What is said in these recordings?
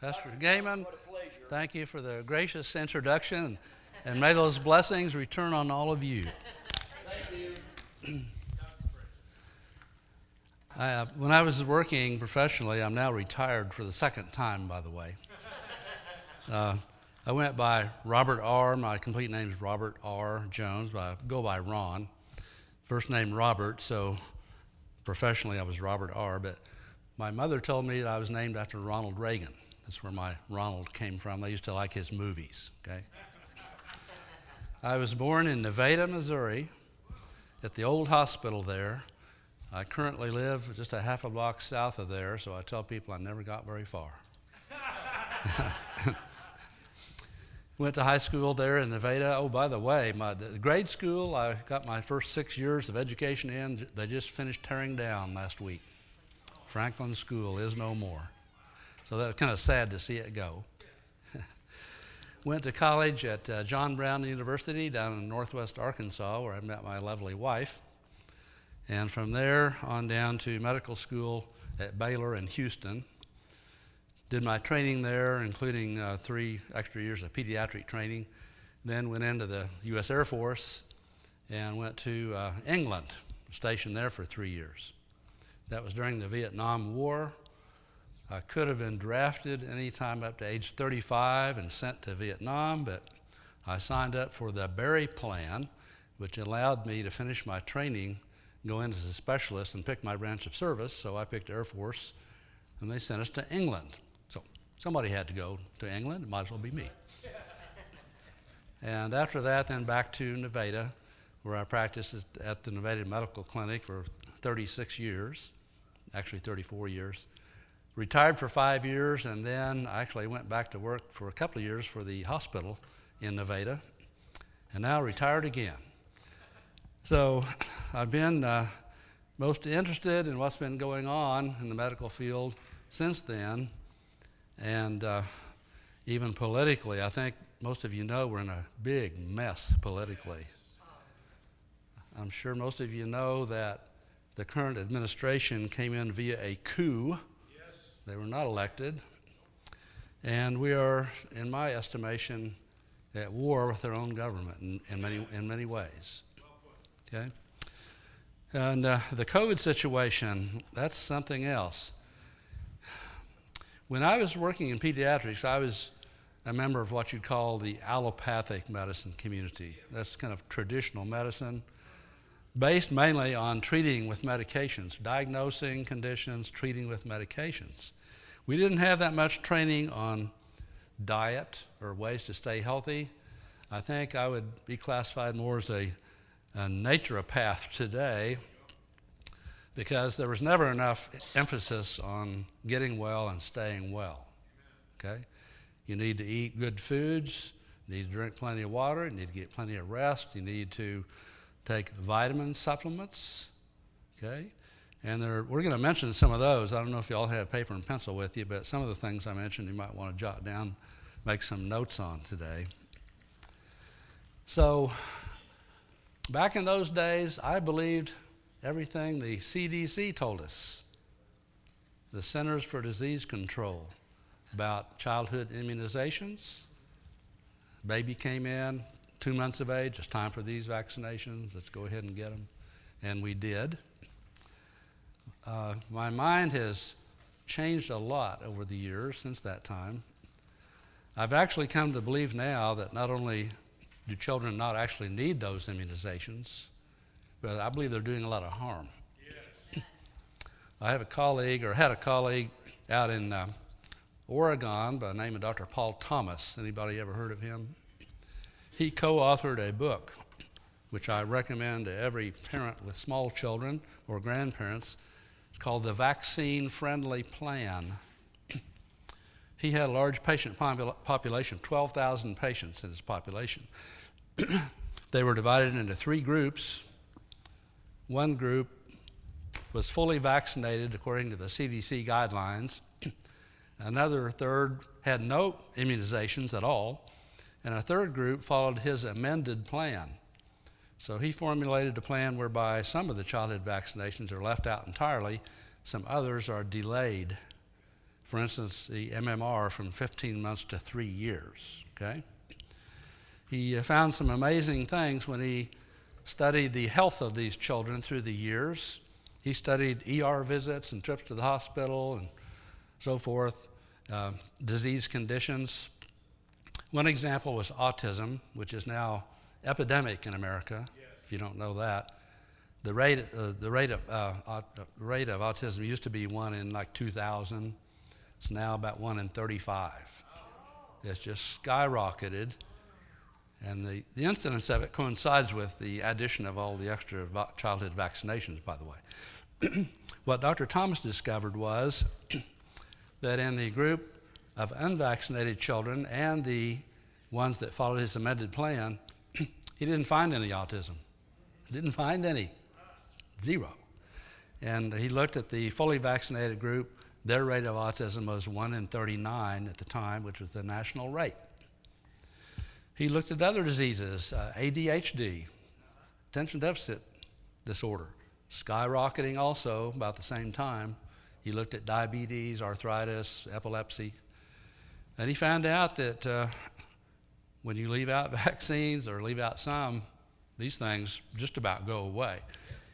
Pastor Gaiman, thank you for the gracious introduction, and may those blessings return on all of you. Thank you. I, uh, when I was working professionally, I'm now retired for the second time, by the way. Uh, I went by Robert R. My complete name is Robert R. Jones, but I go by Ron. First name Robert, so professionally I was Robert R. But my mother told me that I was named after Ronald Reagan. That's where my Ronald came from. They used to like his movies, okay? I was born in Nevada, Missouri, at the old hospital there. I currently live just a half a block south of there, so I tell people I never got very far. Went to high school there in Nevada. Oh, by the way, my the grade school I got my first six years of education in. They just finished tearing down last week. Franklin School is no more. So that was kind of sad to see it go. Went to college at uh, John Brown University down in northwest Arkansas, where I met my lovely wife. And from there on down to medical school at Baylor in Houston. Did my training there, including uh, three extra years of pediatric training. Then went into the U.S. Air Force and went to uh, England, stationed there for three years. That was during the Vietnam War. I could have been drafted anytime up to age 35 and sent to Vietnam, but I signed up for the Berry Plan, which allowed me to finish my training, go in as a specialist, and pick my branch of service. So I picked Air Force, and they sent us to England. So somebody had to go to England, it might as well be me. and after that, then back to Nevada, where I practiced at the Nevada Medical Clinic for 36 years, actually 34 years retired for five years, and then actually went back to work for a couple of years for the hospital in Nevada, and now retired again. So I've been uh, most interested in what's been going on in the medical field since then, and uh, even politically. I think most of you know we're in a big mess politically. I'm sure most of you know that the current administration came in via a coup they were not elected. And we are, in my estimation, at war with our own government in, in many, in many ways. Okay? And uh, the COVID situation, that's something else. When I was working in pediatrics, I was a member of what you'd call the allopathic medicine community. That's kind of traditional medicine, based mainly on treating with medications, diagnosing conditions, treating with medications. We didn't have that much training on diet or ways to stay healthy. I think I would be classified more as a, a naturopath today because there was never enough emphasis on getting well and staying well. Okay? You need to eat good foods, you need to drink plenty of water, you need to get plenty of rest, you need to take vitamin supplements. Okay? And there, we're going to mention some of those. I don't know if you all have paper and pencil with you, but some of the things I mentioned you might want to jot down, make some notes on today. So, back in those days, I believed everything the CDC told us, the Centers for Disease Control, about childhood immunizations. Baby came in, two months of age, it's time for these vaccinations, let's go ahead and get them. And we did uh, my mind has changed a lot over the years since that time. I've actually come to believe now that not only do children not actually need those immunizations, but I believe they're doing a lot of harm. Yes. I have a colleague, or had a colleague out in uh, Oregon by the name of Dr. Paul Thomas. Anybody ever heard of him? He co-authored a book, which I recommend to every parent with small children or grandparents It's called the Vaccine Friendly Plan. he had a large patient population, 12,000 patients in his population. they were divided into three groups. One group was fully vaccinated according to the CDC guidelines. Another third had no immunizations at all. And a third group followed his amended plan. So he formulated a plan whereby some of the childhood vaccinations are left out entirely, some others are delayed For instance, the MMR from 15 months to three years. Okay? He uh, found some amazing things when he studied the health of these children through the years. He studied ER visits and trips to the hospital and so forth, uh, disease conditions. One example was autism, which is now epidemic in America, yes. if you don't know that. The rate, uh, the, rate of, uh, rate of autism used to be one in like 2,000. It's now about one in 35. It's just skyrocketed. And the, the incidence of it coincides with the addition of all the extra childhood vaccinations, by the way. what Dr. Thomas discovered was that in the group of unvaccinated children and the ones that followed his amended plan, he didn't find any autism. Didn't find any. Zero. And he looked at the fully vaccinated group. Their rate of autism was 1 in 39 at the time, which was the national rate. He looked at other diseases, uh, ADHD, attention deficit disorder, skyrocketing also about the same time. He looked at diabetes, arthritis, epilepsy. And he found out that uh, when you leave out vaccines or leave out some, these things just about go away.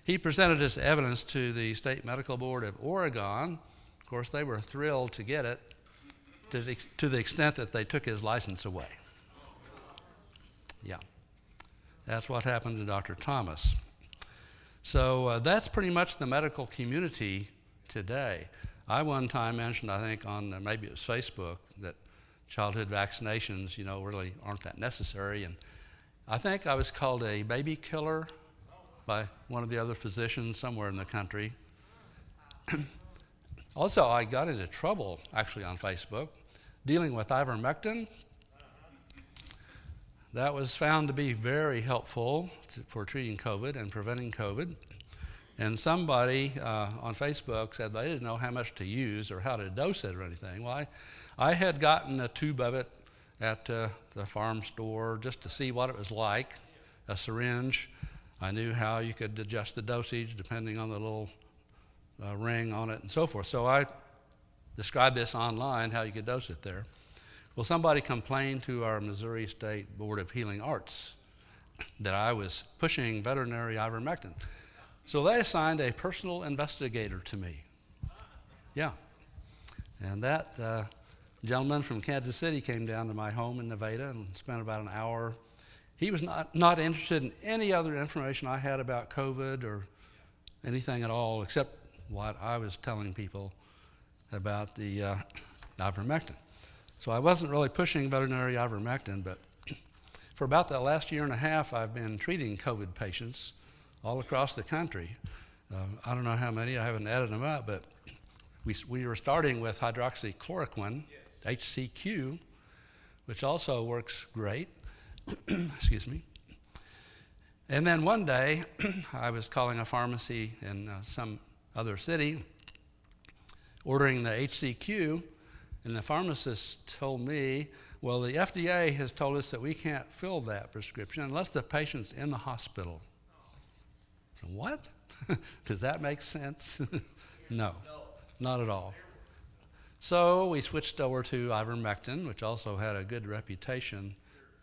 He presented this evidence to the State Medical Board of Oregon. Of course, they were thrilled to get it to the, to the extent that they took his license away. Yeah. That's what happened to Dr. Thomas. So uh, that's pretty much the medical community today. I one time mentioned, I think on uh, maybe it was Facebook, that childhood vaccinations, you know, really aren't that necessary. And I think I was called a baby killer by one of the other physicians somewhere in the country. also, I got into trouble actually on Facebook dealing with ivermectin that was found to be very helpful to, for treating COVID and preventing COVID. And somebody uh, on Facebook said they didn't know how much to use or how to dose it or anything. Well, I, I had gotten a tube of it at uh, the farm store just to see what it was like, a syringe. I knew how you could adjust the dosage depending on the little uh, ring on it and so forth. So I described this online, how you could dose it there. Well, somebody complained to our Missouri State Board of Healing Arts that I was pushing veterinary ivermectin. So they assigned a personal investigator to me. Yeah. And that uh, gentleman from Kansas City came down to my home in Nevada and spent about an hour. He was not, not interested in any other information I had about COVID or anything at all except what I was telling people about the uh, ivermectin. So I wasn't really pushing veterinary ivermectin, but for about the last year and a half, I've been treating COVID patients all across the country. Uh, I don't know how many, I haven't added them up, but we, we were starting with hydroxychloroquine, yes. HCQ, which also works great. Excuse me. And then one day, I was calling a pharmacy in uh, some other city, ordering the HCQ, and the pharmacist told me, well, the FDA has told us that we can't fill that prescription unless the patient's in the hospital. What? Does that make sense? no, not at all. So we switched over to ivermectin, which also had a good reputation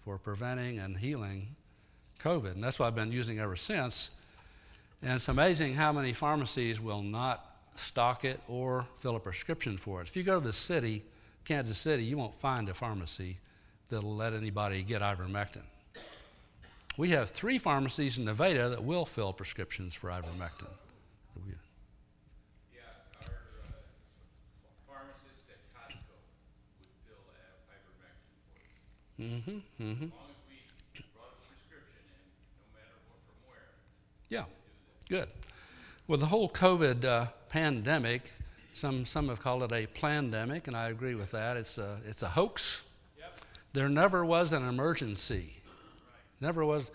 for preventing and healing COVID. And that's what I've been using ever since. And it's amazing how many pharmacies will not stock it or fill a prescription for it. If you go to the city, Kansas City, you won't find a pharmacy that'll let anybody get ivermectin. We have three pharmacies in Nevada that will fill prescriptions for ivermectin. Yeah, our uh, pharmacist at Costco would fill ivermectin for us. Mm-hmm, mm-hmm. As long as we brought a prescription in, no matter from where. Yeah, good. Well, the whole COVID uh, pandemic some, some have called it a pandemic, and I agree with that. It's a, it's a hoax. Yep. There never was an emergency. Never was.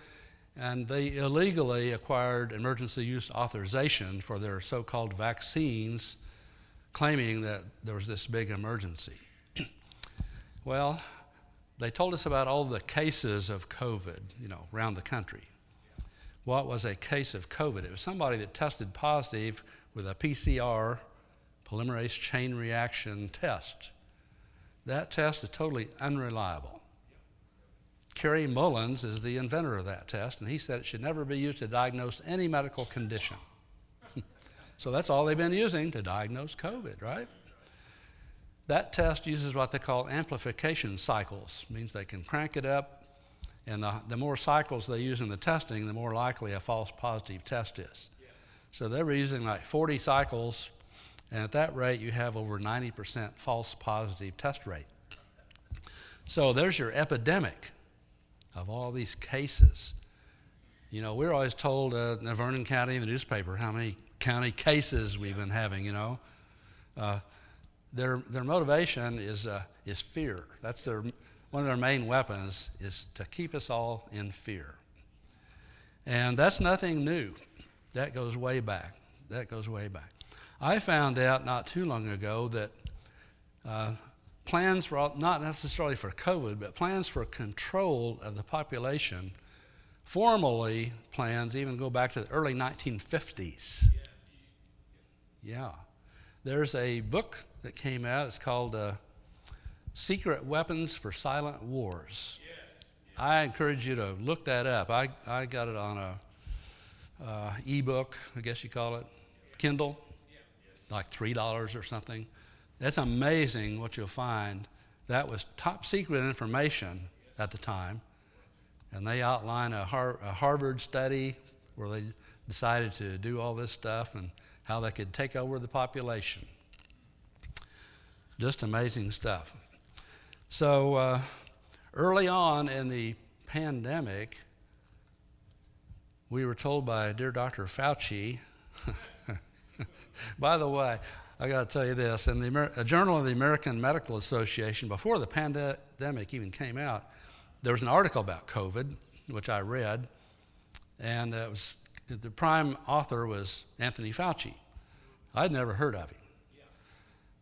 And they illegally acquired emergency use authorization for their so called vaccines, claiming that there was this big emergency. well, they told us about all the cases of COVID, you know, around the country. What was a case of COVID? It was somebody that tested positive with a PCR polymerase chain reaction test. That test is totally unreliable. Kary Mullis is the inventor of that test, and he said it should never be used to diagnose any medical condition. so that's all they've been using to diagnose COVID, right? That test uses what they call amplification cycles, it means they can crank it up, and the, the more cycles they use in the testing, the more likely a false positive test is. So they were using like 40 cycles, and at that rate, you have over 90% false positive test rate. So there's your epidemic of all these cases. You know, we're always told uh, in Vernon County in the newspaper how many county cases we've been having, you know. Uh, their, their motivation is, uh, is fear. That's their, one of their main weapons is to keep us all in fear. And that's nothing new. That goes way back. That goes way back. I found out not too long ago that uh, plans for, all, not necessarily for COVID, but plans for control of the population, formally plans even go back to the early 1950s. Yeah. There's a book that came out, it's called uh, Secret Weapons for Silent Wars. I encourage you to look that up. I, I got it on a uh, ebook, I guess you call it, Kindle, like $3 or something. That's amazing what you'll find. That was top secret information at the time. And they outline a, Har- a Harvard study where they decided to do all this stuff and how they could take over the population. Just amazing stuff. So, uh, early on in the pandemic, we were told by dear Dr. Fauci, by the way, I got to tell you this. In the Amer- Journal of the American Medical Association, before the pandemic even came out, there was an article about COVID, which I read, and it was, the prime author was Anthony Fauci. I'd never heard of him.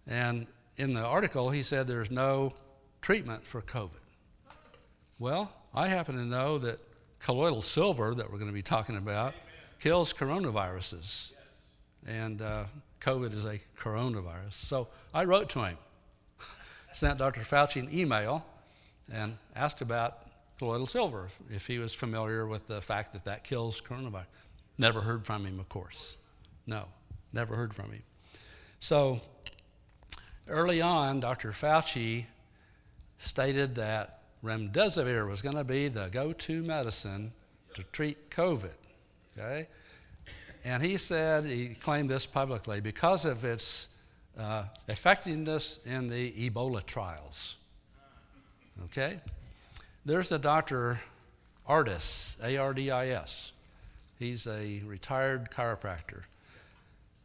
And in the article, he said there's no treatment for COVID. Well, I happen to know that colloidal silver, that we're going to be talking about, Amen. kills coronaviruses. Yes. And uh, COVID is a coronavirus. So I wrote to him, sent Dr. Fauci an email, and asked about colloidal silver, if he was familiar with the fact that that kills coronavirus. Never heard from him, of course. No, never heard from him. So early on, Dr. Fauci stated that remdesivir was going to be the go to medicine to treat COVID. Okay? And he said, he claimed this publicly, because of its uh, effectiveness in the Ebola trials. Okay? There's the Dr. Ardis, A R D I S. He's a retired chiropractor.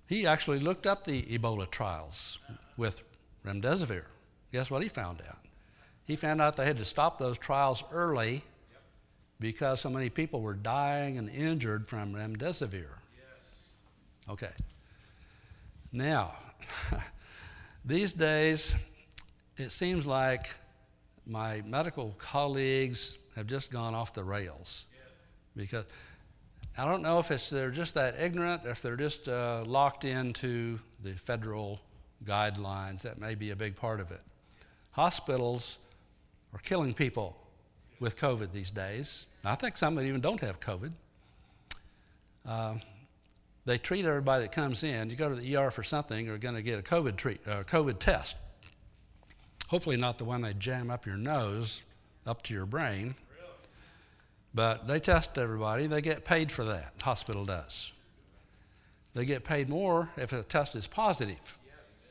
He actually looked up the Ebola trials with remdesivir. Guess what he found out? He found out they had to stop those trials early because so many people were dying and injured from remdesivir. Okay. Now, these days, it seems like my medical colleagues have just gone off the rails because I don't know if it's they're just that ignorant, or if they're just uh, locked into the federal guidelines. That may be a big part of it. Hospitals are killing people with COVID these days. I think some that even don't have COVID. Uh, they treat everybody that comes in. You go to the ER for something, you're going to get a COVID, treat, uh, COVID test. Hopefully, not the one they jam up your nose, up to your brain. But they test everybody. They get paid for that. Hospital does. They get paid more if a test is positive.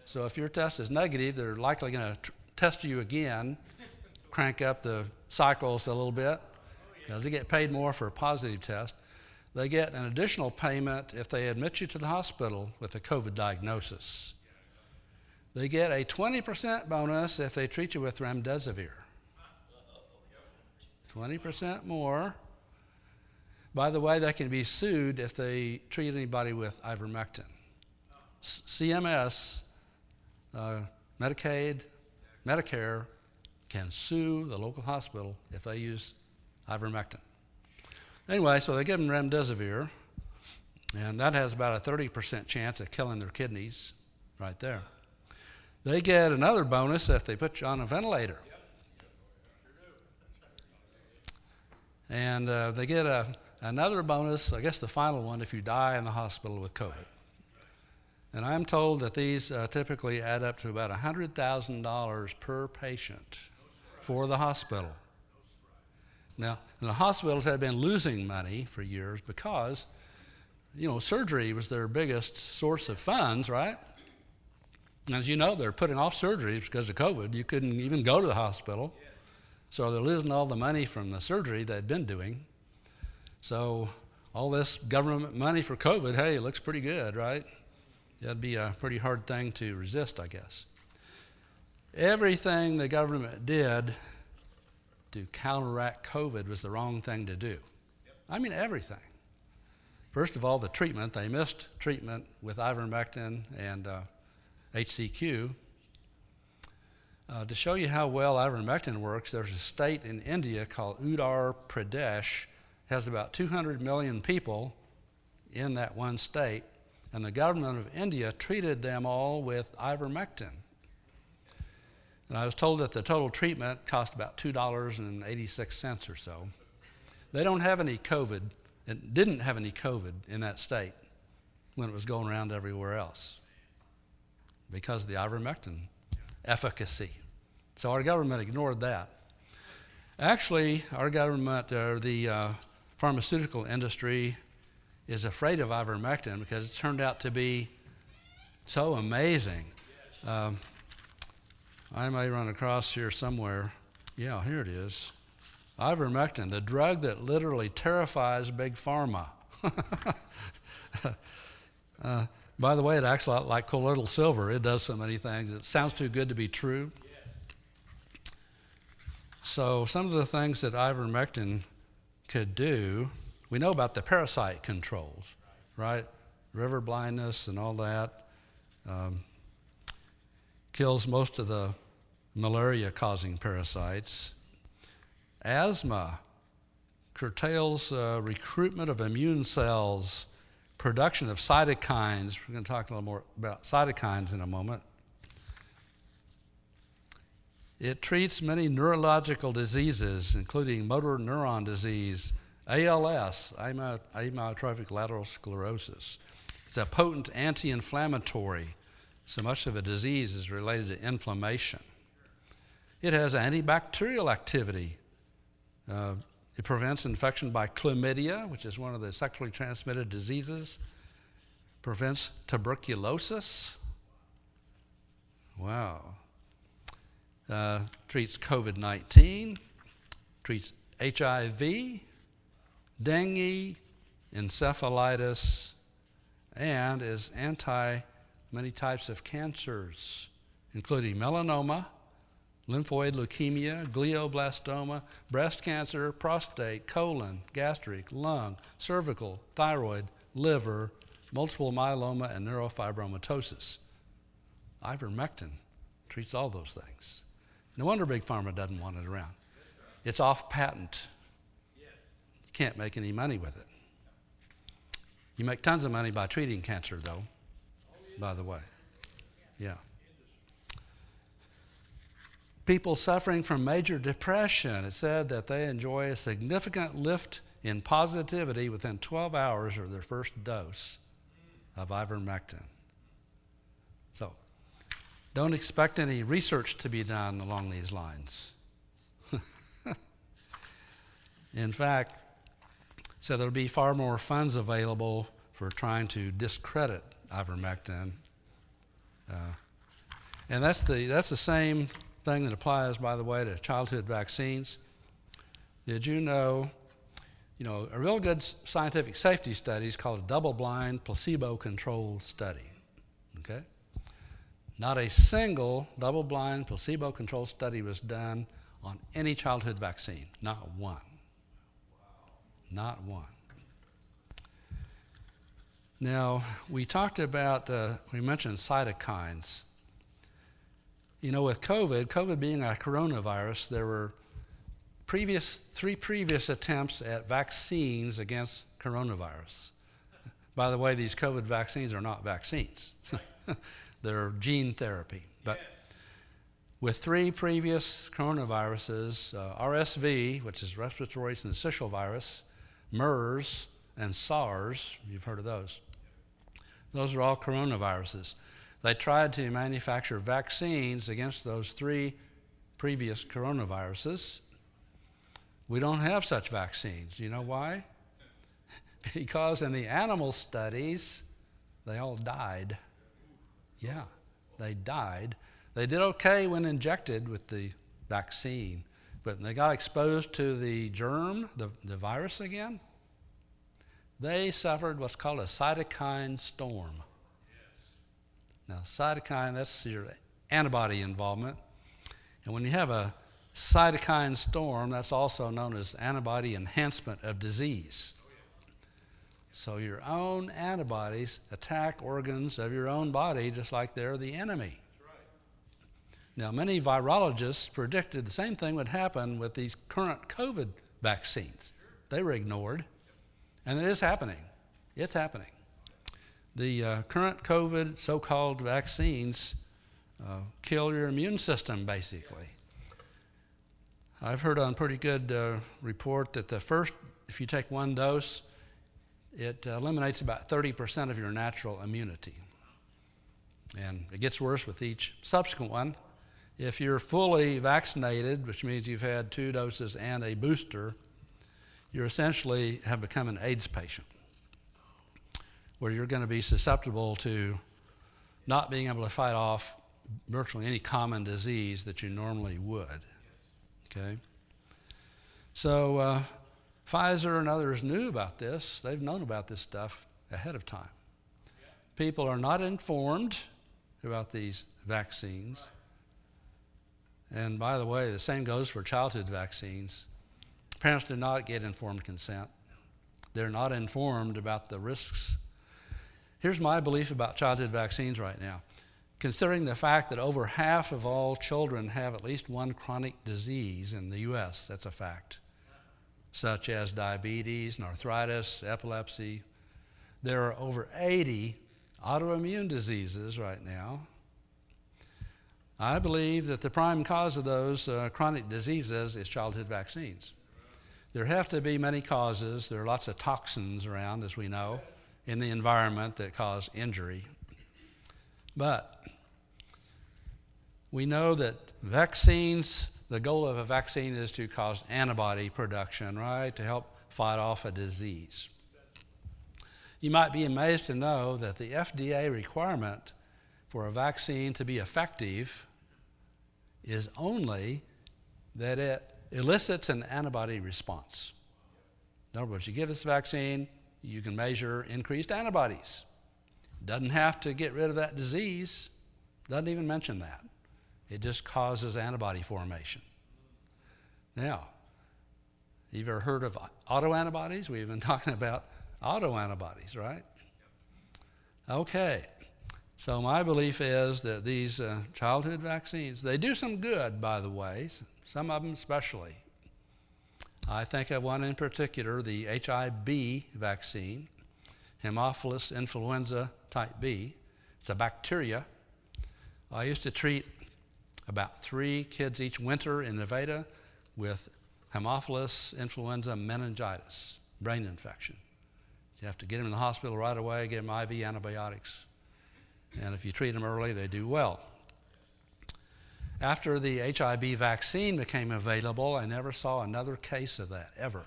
So if your test is negative, they're likely going to tr- test you again, crank up the cycles a little bit, because they get paid more for a positive test. They get an additional payment if they admit you to the hospital with a COVID diagnosis. They get a 20% bonus if they treat you with remdesivir. 20% more. By the way, they can be sued if they treat anybody with ivermectin. CMS, uh, Medicaid, Medicare can sue the local hospital if they use ivermectin. Anyway, so they give them remdesivir, and that has about a 30% chance of killing their kidneys. right there. They get another bonus if they put you on a ventilator. And uh, they get a, another bonus, I guess the final one, if you die in the hospital with COVID. And I'm told that these uh, typically add up to about $100,000 per patient for the hospital. Now, the hospitals had been losing money for years because, you know, surgery was their biggest source of funds, right? And as you know, they're putting off surgeries because of COVID. You couldn't even go to the hospital. So they're losing all the money from the surgery they'd been doing. So all this government money for COVID, hey, it looks pretty good, right? That'd be a pretty hard thing to resist, I guess. Everything the government did to counteract COVID was the wrong thing to do. I mean, everything. First of all, the treatment. They missed treatment with ivermectin and uh, HCQ. Uh, to show you how well ivermectin works, there's a state in India called Uttar Pradesh. Has about 200 million people in that one state, and the government of India treated them all with ivermectin. And I was told that the total treatment cost about $2.86 or so. They don't have any COVID, and didn't have any COVID in that state when it was going around everywhere else because of the ivermectin efficacy. So our government ignored that. Actually, our government, or uh, the uh, pharmaceutical industry, is afraid of ivermectin because it turned out to be so amazing. Um, I may run across here somewhere. Yeah, here it is. Ivermectin, the drug that literally terrifies big pharma. uh, by the way, it acts a lot like colloidal silver. It does so many things. It sounds too good to be true. So, some of the things that ivermectin could do, we know about the parasite controls, right? River blindness and all that. Um, kills most of the malaria causing parasites. Asthma curtails uh, recruitment of immune cells, production of cytokines. We're going to talk a little more about cytokines in a moment. It treats many neurological diseases, including motor neuron disease, ALS, amyotrophic lateral sclerosis. It's a potent anti inflammatory so much of a disease is related to inflammation. It has antibacterial activity. Uh, it prevents infection by chlamydia, which is one of the sexually transmitted diseases. Prevents tuberculosis. Wow. Uh, treats COVID 19, treats HIV, dengue, encephalitis, and is anti many types of cancers, including melanoma, lymphoid leukemia, glioblastoma, breast cancer, prostate, colon, gastric, lung, cervical, thyroid, liver, multiple myeloma, and neurofibromatosis. Ivermectin treats all those things. No wonder Big Pharma doesn't want it around. It's off patent. You can't make any money with it. You make tons of money by treating cancer, though by the way. Yeah. People suffering from major depression, it said that they enjoy a significant lift in positivity within 12 hours of their first dose of ivermectin. So, don't expect any research to be done along these lines. in fact, so there'll be far more funds available for trying to discredit ivermectin. Uh, and that's the, that's the same thing that applies, by the way, to childhood vaccines. Did you know, you know, a real good scientific safety study is called a double-blind, placebo-controlled study. Okay? Not a single double-blind, placebo-controlled study was done on any childhood vaccine. Not one. Not one. Now, we talked about, uh, we mentioned cytokines. You know, with COVID, COVID being a coronavirus, there were previous, three previous attempts at vaccines against coronavirus. By the way, these COVID vaccines are not vaccines. They're gene therapy. But with three previous coronaviruses uh, RSV, which is respiratory syncytial virus, MERS, and SARS, you've heard of those. Those are all coronaviruses. They tried to manufacture vaccines against those three previous coronaviruses. We don't have such vaccines. You know why? because in the animal studies, they all died. Yeah, they died. They did okay when injected with the vaccine, but they got exposed to the germ, the, the virus again, they suffered what's called a cytokine storm. Now, cytokine, that's your antibody involvement. And when you have a cytokine storm, that's also known as antibody enhancement of disease. So your own antibodies attack organs of your own body just like they're the enemy. Now, many virologists predicted the same thing would happen with these current COVID vaccines. They were ignored, and it is happening. It's happening. The uh, current COVID so called vaccines uh, kill your immune system, basically. I've heard on pretty good uh, report that the first, if you take one dose, it eliminates about 30% of your natural immunity. And it gets worse with each subsequent one. If you're fully vaccinated, which means you've had two doses and a booster, you essentially have become an AIDS patient, where you're going to be susceptible to not being able to fight off virtually any common disease that you normally would. Okay? So, uh, Pfizer and others knew about this. They've known about this stuff ahead of time. People are not informed about these vaccines. And by the way, the same goes for childhood vaccines. Parents do not get informed consent. They're not informed about the risks. Here's my belief about childhood vaccines right now. Considering the fact that over half of all children have at least one chronic disease in the U.S., that's a fact such as diabetes and arthritis, epilepsy. There are over 80 autoimmune diseases right now. I believe that the prime cause of those uh, chronic diseases is childhood vaccines. There have to be many causes. There are lots of toxins around, as we know, in the environment that cause injury. But we know that vaccines the goal of a vaccine is to cause antibody production, right, to help fight off a disease. You might be amazed to know that the FDA requirement for a vaccine to be effective is only that it elicits an antibody response. In other words, you give this vaccine, you can measure increased antibodies. Doesn't have to get rid of that disease, doesn't even mention that. It just causes antibody formation. Now, you've ever heard of autoantibodies? We've been talking about autoantibodies, right? Okay. So my belief is that these uh, childhood vaccines, they do some good, by the way, some of them especially. I think of one in particular, the HIB vaccine, Haemophilus influenza type B. It's a bacteria. I used to treat about three kids each winter in Nevada with Haemophilus influenza meningitis, brain infection. You have to get them in the hospital right away, give them IV antibiotics. And if you treat them early, they do well. After the HIB vaccine became available, I never saw another case of that, ever.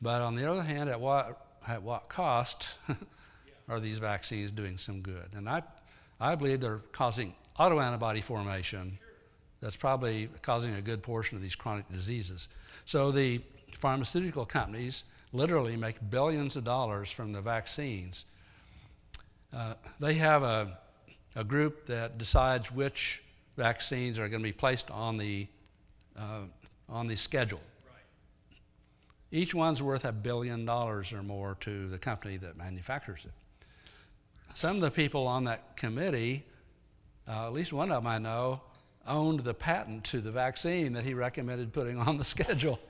But on the other hand, at what, at what cost are these vaccines doing some good? And I, I believe they're causing autoantibody formation that's probably causing a good portion of these chronic diseases. So the pharmaceutical companies literally make billions of dollars from the vaccines. Uh, they have a, a group that decides which vaccines are going to be placed on the, uh, on the schedule. Each one's worth a billion dollars or more to the company that manufactures it. Some of the people on that committee, uh, at least one of them I know, owned the patent to the vaccine that he recommended putting on the schedule.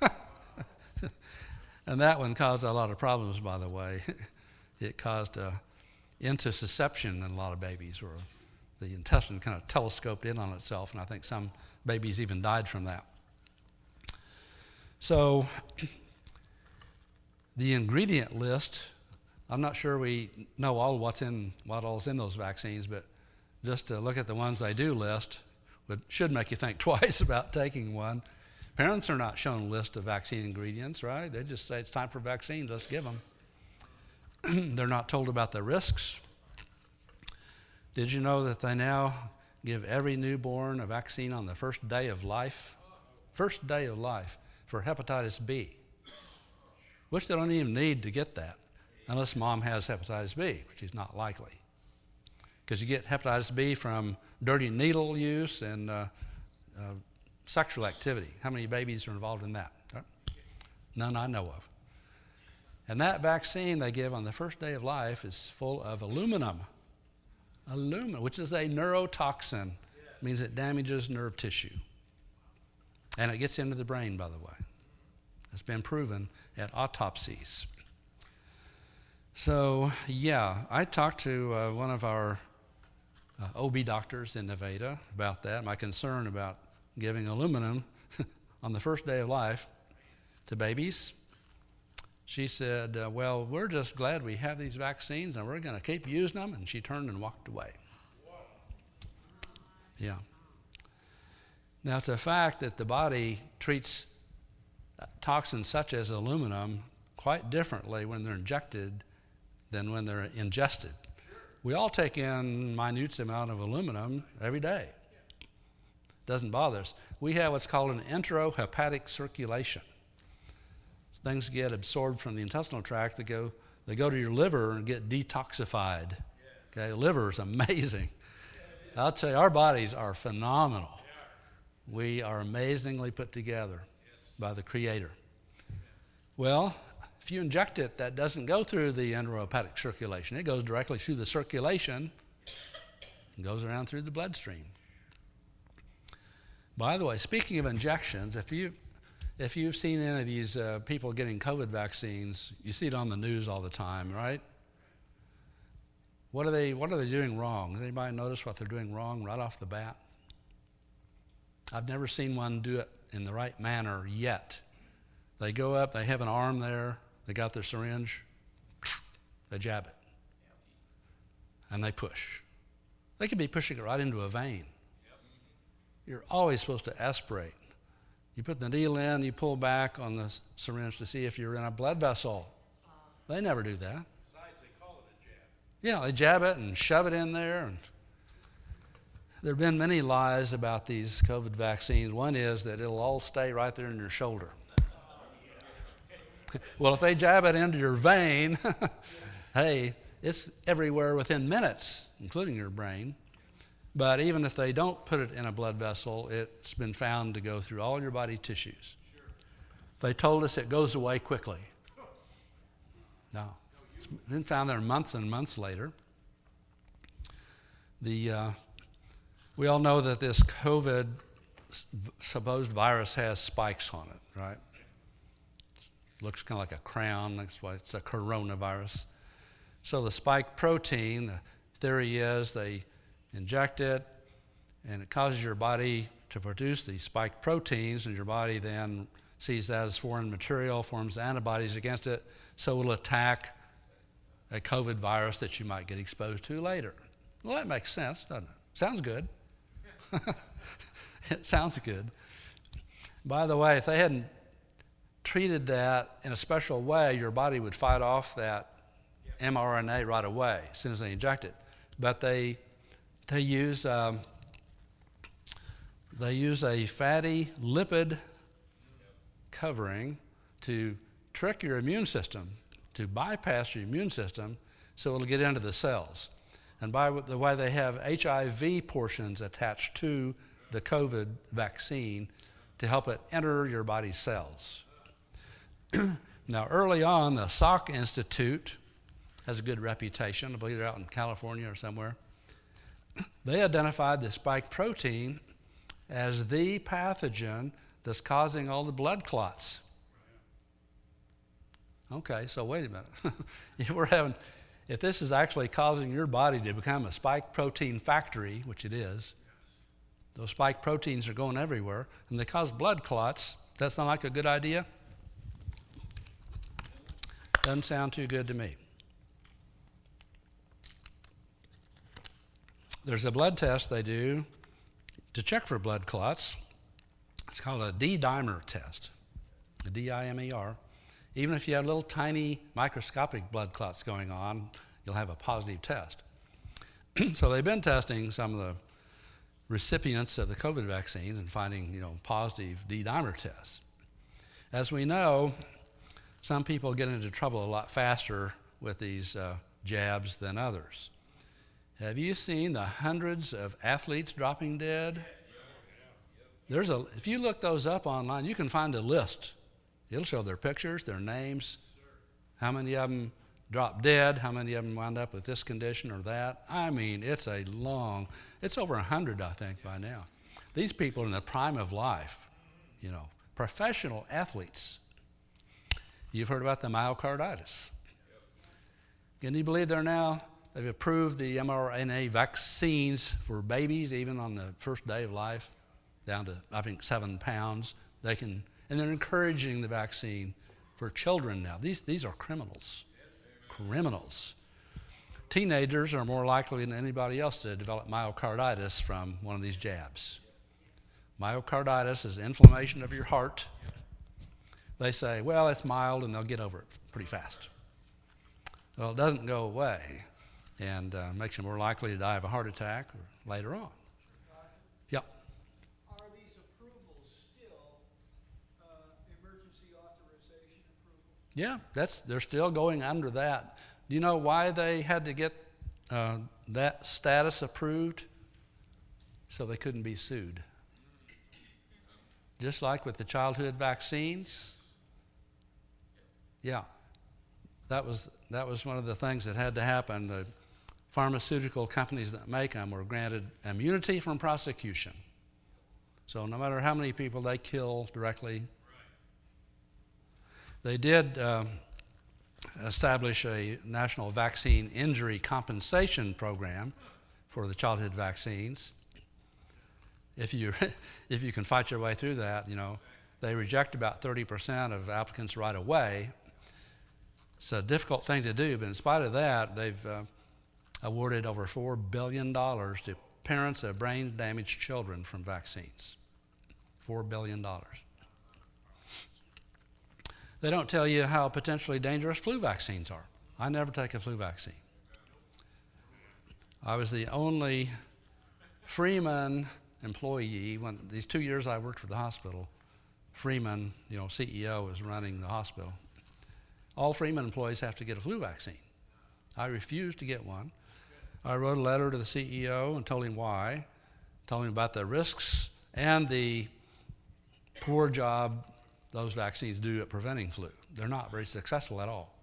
and that one caused a lot of problems, by the way. it caused a, intussusception in a lot of babies, where the intestine kind of telescoped in on itself, and I think some babies even died from that. So, the ingredient list, I'm not sure we know all what's in what all's in those vaccines, but just to look at the ones they do list would, should make you think twice about taking one. Parents are not shown a list of vaccine ingredients, right? They just say it's time for vaccines, let's give them. They're not told about the risks. Did you know that they now give every newborn a vaccine on the first day of life? First day of life for hepatitis B, which they don't even need to get that unless mom has hepatitis B, which is not likely. Because you get hepatitis B from dirty needle use and uh, uh, sexual activity. How many babies are involved in that? None I know of. And that vaccine they give on the first day of life is full of aluminum. Aluminum, which is a neurotoxin, means it damages nerve tissue. And it gets into the brain, by the way. It's been proven at autopsies. So, yeah, I talked to uh, one of our uh, OB doctors in Nevada about that, my concern about giving aluminum on the first day of life to babies she said, uh, Well, we're just glad we have these vaccines and we're going to keep using them. And she turned and walked away. Yeah. Now, it's a fact that the body treats uh, toxins such as aluminum quite differently when they're injected than when they're ingested. We all take in minute amount of aluminum every day. Doesn't bother us. We have what's called an enterohepatic circulation things get absorbed from the intestinal tract they go they go to your liver and get detoxified. Okay liver is amazing. I'll tell you our bodies are phenomenal. We are amazingly put together by the creator. Well if you inject it that doesn't go through the enterohepatic circulation. It goes directly through the circulation and goes around through the bloodstream. By the way speaking of injections if you if you've seen any of these uh, people getting COVID vaccines, you see it on the news all the time, right? What are they, what are they doing wrong? Does anybody notice what they're doing wrong right off the bat? I've never seen one do it in the right manner yet. They go up, they have an arm there, they got their syringe, they jab it, and they push. They could be pushing it right into a vein. You're always supposed to aspirate. You put the needle in, you pull back on the syringe to see if you're in a blood vessel. They never do that. Besides, they call it a jab. Yeah, they jab it and shove it in there. And there have been many lies about these COVID vaccines. One is that it'll all stay right there in your shoulder. well, if they jab it into your vein, hey, it's everywhere within minutes, including your brain. But even if they don't put it in a blood vessel, it's been found to go through all your body tissues. They told us it goes away quickly. No. It's been found there months and months later. The, uh, we all know that this COVID supposed virus has spikes on it, right? Looks kind of like a crown. That's why it's a coronavirus. So the spike protein, the theory is they inject it, and it causes your body to produce these spike proteins, and your body then sees that as foreign material, forms antibodies against it, so it'll attack a COVID virus that you might get exposed to later. Well, that makes sense, doesn't it? Sounds good. it sounds good. By the way, if they hadn't treated that in a special way, your body would fight off that mRNA right away as soon as they inject it. But they they use, um, they use a fatty lipid covering to trick your immune system, to bypass your immune system so it'll get into the cells. And by the way, they have HIV portions attached to the COVID vaccine to help it enter your body's cells. now, early on, the Salk Institute has a good reputation. I believe they're out in California or somewhere they identified the spike protein as the pathogen that's causing all the blood clots. Okay, so wait a minute. if we're having, if this is actually causing your body to become a spike protein factory, which it is, those spike proteins are going everywhere, and they cause blood clots. That sound like a good idea? Doesn't sound too good to me. There's a blood test they do to check for blood clots. It's called a D dimer test, a D I M E R. Even if you have little tiny microscopic blood clots going on, you'll have a positive test. so they've been testing some of the recipients of the COVID vaccines and finding, you know, positive D dimer tests. As we know, some people get into trouble a lot faster with these uh, jabs than others. Have you seen the hundreds of athletes dropping dead? There's a, if you look those up online, you can find a list. It'll show their pictures, their names, how many of them dropped dead, how many of them wound up with this condition or that. I mean, it's a long, it's over 100, I think, by now. These people are in the prime of life, you know, professional athletes. You've heard about the myocarditis. Can you believe they're now, they've approved the mRNA vaccines for babies, even on the first day of life, down to, I think, seven pounds. They can, and they're encouraging the vaccine for children now. These, these are criminals. Criminals. Teenagers are more likely than anybody else to develop myocarditis from one of these jabs. Myocarditis is inflammation of your heart they say, well, it's mild and they'll get over it pretty fast. Well, it doesn't go away and uh, makes you more likely to die of a heart attack or later on. Yep. Are these approvals still uh, emergency authorization approvals? Yeah, that's they're still going under that. Do you know why they had to get uh, that status approved? So they couldn't be sued. Just like with the childhood vaccines, yeah. That was, that was one of the things that had to happen. The pharmaceutical companies that make them were granted immunity from prosecution. So no matter how many people they kill directly, they did uh, establish a national vaccine injury compensation program for the childhood vaccines. If you, if you can fight your way through that, you know, they reject about 30% of applicants right away, it's a difficult thing to do, but in spite of that, they've uh, awarded over $4 billion to parents of brain damaged children from vaccines. $4 billion. They don't tell you how potentially dangerous flu vaccines are. I never take a flu vaccine. I was the only Freeman employee when these two years I worked for the hospital. Freeman, you know, CEO, was running the hospital all Freeman employees have to get a flu vaccine. I refused to get one. I wrote a letter to the CEO and told him why, told him about the risks and the poor job those vaccines do at preventing flu. They're not very successful at all.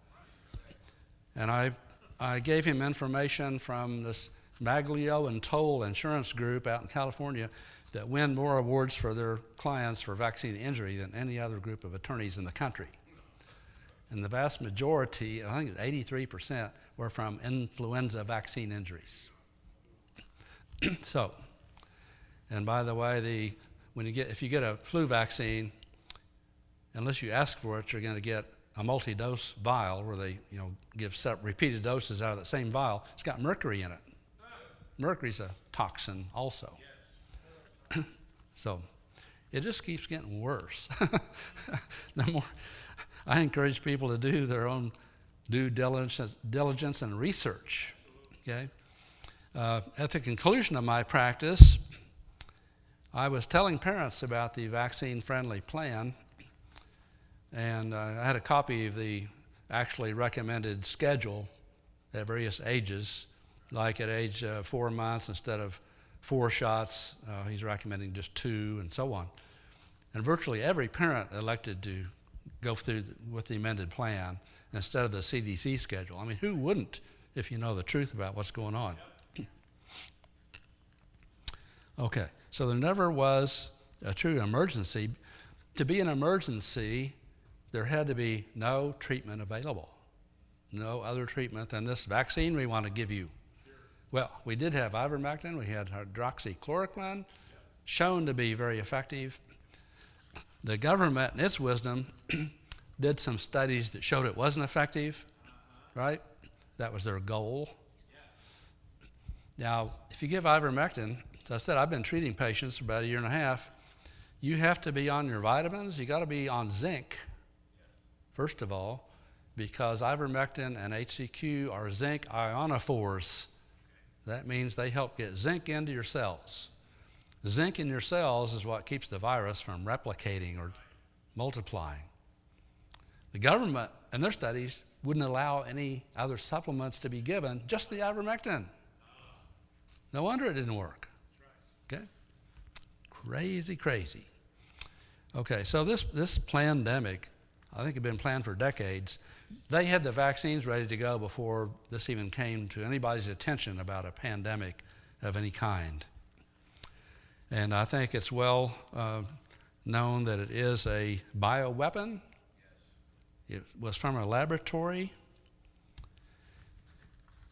And I, I gave him information from this Maglio and Toale Insurance Group out in California that win more awards for their clients for vaccine injury than any other group of attorneys in the country and the vast majority, I think 83%, were from influenza vaccine injuries. so, and by the way, the, when you get, if you get a flu vaccine, unless you ask for it, you're going to get a multi-dose vial where they, you know, give repeated doses out of that same vial. It's got mercury in it. Mercury's a toxin also. so, it just keeps getting worse. the more I encourage people to do their own due diligence, diligence and research. Okay? Uh, at the conclusion of my practice, I was telling parents about the vaccine friendly plan, and uh, I had a copy of the actually recommended schedule at various ages, like at age uh, four months instead of four shots, uh, he's recommending just two, and so on. And virtually every parent elected to go through with the amended plan instead of the CDC schedule. I mean, who wouldn't if you know the truth about what's going on? okay, so there never was a true emergency. To be an emergency, there had to be no treatment available. no other treatment than this vaccine we want to give you. Well, we did have ivermectin, we had hydroxychloroquine, shown to be very effective. The government, in its wisdom, did some studies that showed it wasn't effective, right? That was their goal. Now, if you give ivermectin, as I said, I've been treating patients for about a year and a half. You have to be on your vitamins. You got to be on zinc, first of all, because ivermectin and HCQ are zinc ionophores. That means they help get zinc into your cells. Zinc in your cells is what keeps the virus from replicating or multiplying. The government, in their studies, wouldn't allow any other supplements to be given, just the ivermectin. No wonder it didn't work. Okay? Crazy, crazy. Okay, so this, this pandemic, I think it had been planned for decades. They had the vaccines ready to go before this even came to anybody's attention about a pandemic of any kind. And I think it's well uh, known that it is a bioweapon. It was from a laboratory.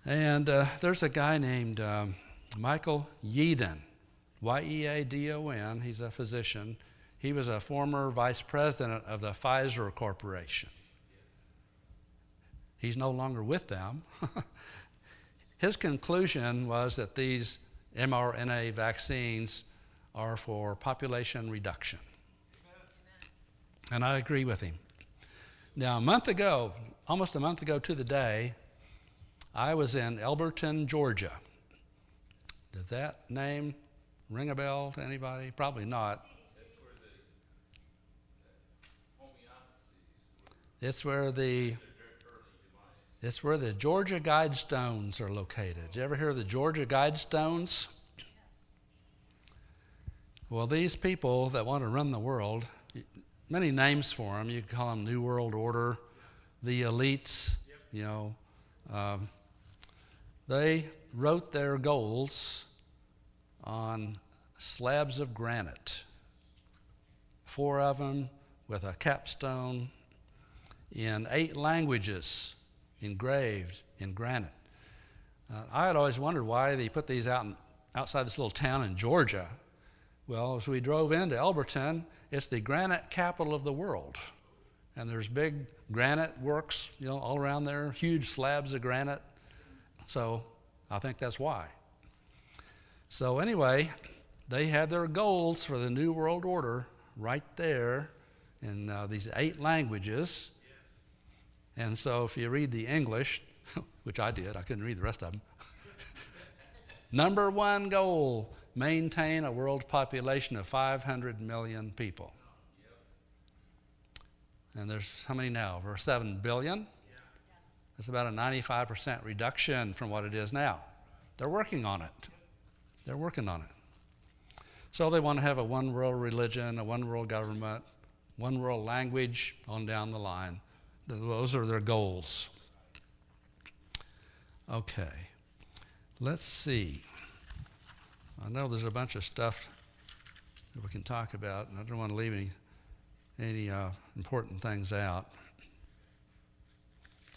And uh, there's a guy named um, Michael Yeadon, Y E A D O N. He's a physician. He was a former vice president of the Pfizer Corporation. He's no longer with them. His conclusion was that these mRNA vaccines are for population reduction. And I agree with him. Now, a month ago, almost a month ago to the day, I was in Elberton, Georgia. Did that name ring a bell to anybody? Probably not. It's where the it's where the Georgia Guidestones are located. Did you ever hear of the Georgia Guidestones? Well, these people that want to run the world, many names for them. You call them New World Order, the elites, yep. you know. Um, they wrote their goals on slabs of granite, four of them with a capstone in eight languages engraved in granite. Uh, I had always wondered why they put these out in, outside this little town in Georgia. Well, as we drove into Elberton, it's the granite capital of the world. And there's big granite works, you know, all around there, huge slabs of granite. So I think that's why. So anyway, they had their goals for the New World Order right there in uh, these eight languages. And so if you read the English, which I did, I couldn't read the rest of them. Number one goal maintain a world population of 500 million people. And there's how many now? Over 7 billion? It's about a 95% reduction from what it is now. They're working on it. They're working on it. So they want to have a one world religion, a one world government, one world language on down the line. Those are their goals. Okay, let's see. I know there's a bunch of stuff that we can talk about, and I don't want to leave any, any uh, important things out.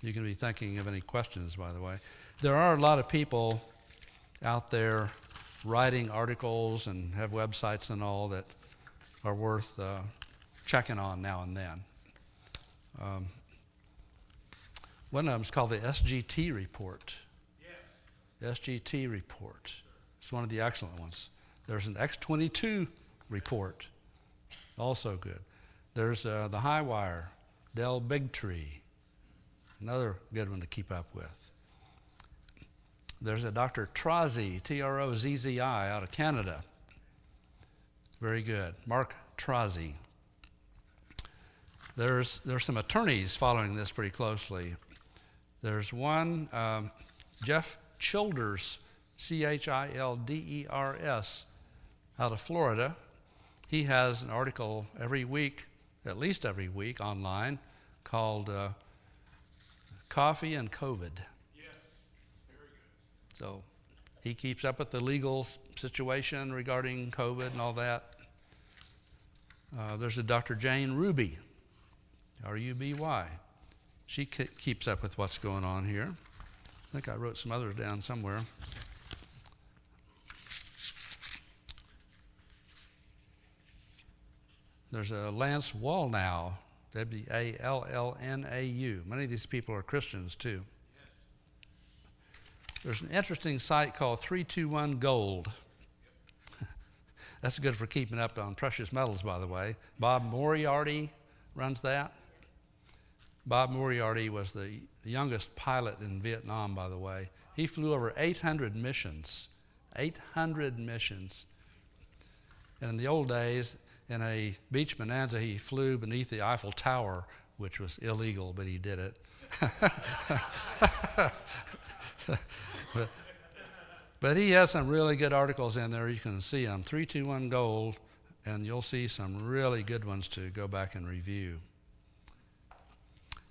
You can be thinking of any questions, by the way. There are a lot of people out there writing articles and have websites and all that are worth uh, checking on now and then. Um, one of them is called the SGT report. Yes. SGT report. It's one of the excellent ones. There's an X22 report, also good. There's uh, the Highwire, Del Bigtree, another good one to keep up with. There's a Dr. Trozzi, T R O Z Z I, out of Canada. Very good. Mark Trozzi. There's, there's some attorneys following this pretty closely. There's one, um, Jeff Childers, C H I L D E R S, out of Florida. He has an article every week, at least every week, online called uh, Coffee and COVID. Yes, very good. So he keeps up with the legal situation regarding COVID and all that. Uh, there's a Dr. Jane Ruby, R U B Y. she ke- keeps up with what's going on here. I think I wrote some others down somewhere. There's a Lance Wallnau, W A L L N A U. Many of these people are Christians too. There's an interesting site called 321 Gold. That's good for keeping up on precious metals, by the way. Bob Moriarty runs that. Bob Moriarty was the youngest pilot in Vietnam, by the way. He flew over 800 missions. 800 missions. And in the old days, in a Beech Bonanza, he flew beneath the Eiffel Tower, which was illegal, but he did it. but, but he has some really good articles in there. You can see them 321 Gold, and you'll see some really good ones to go back and review.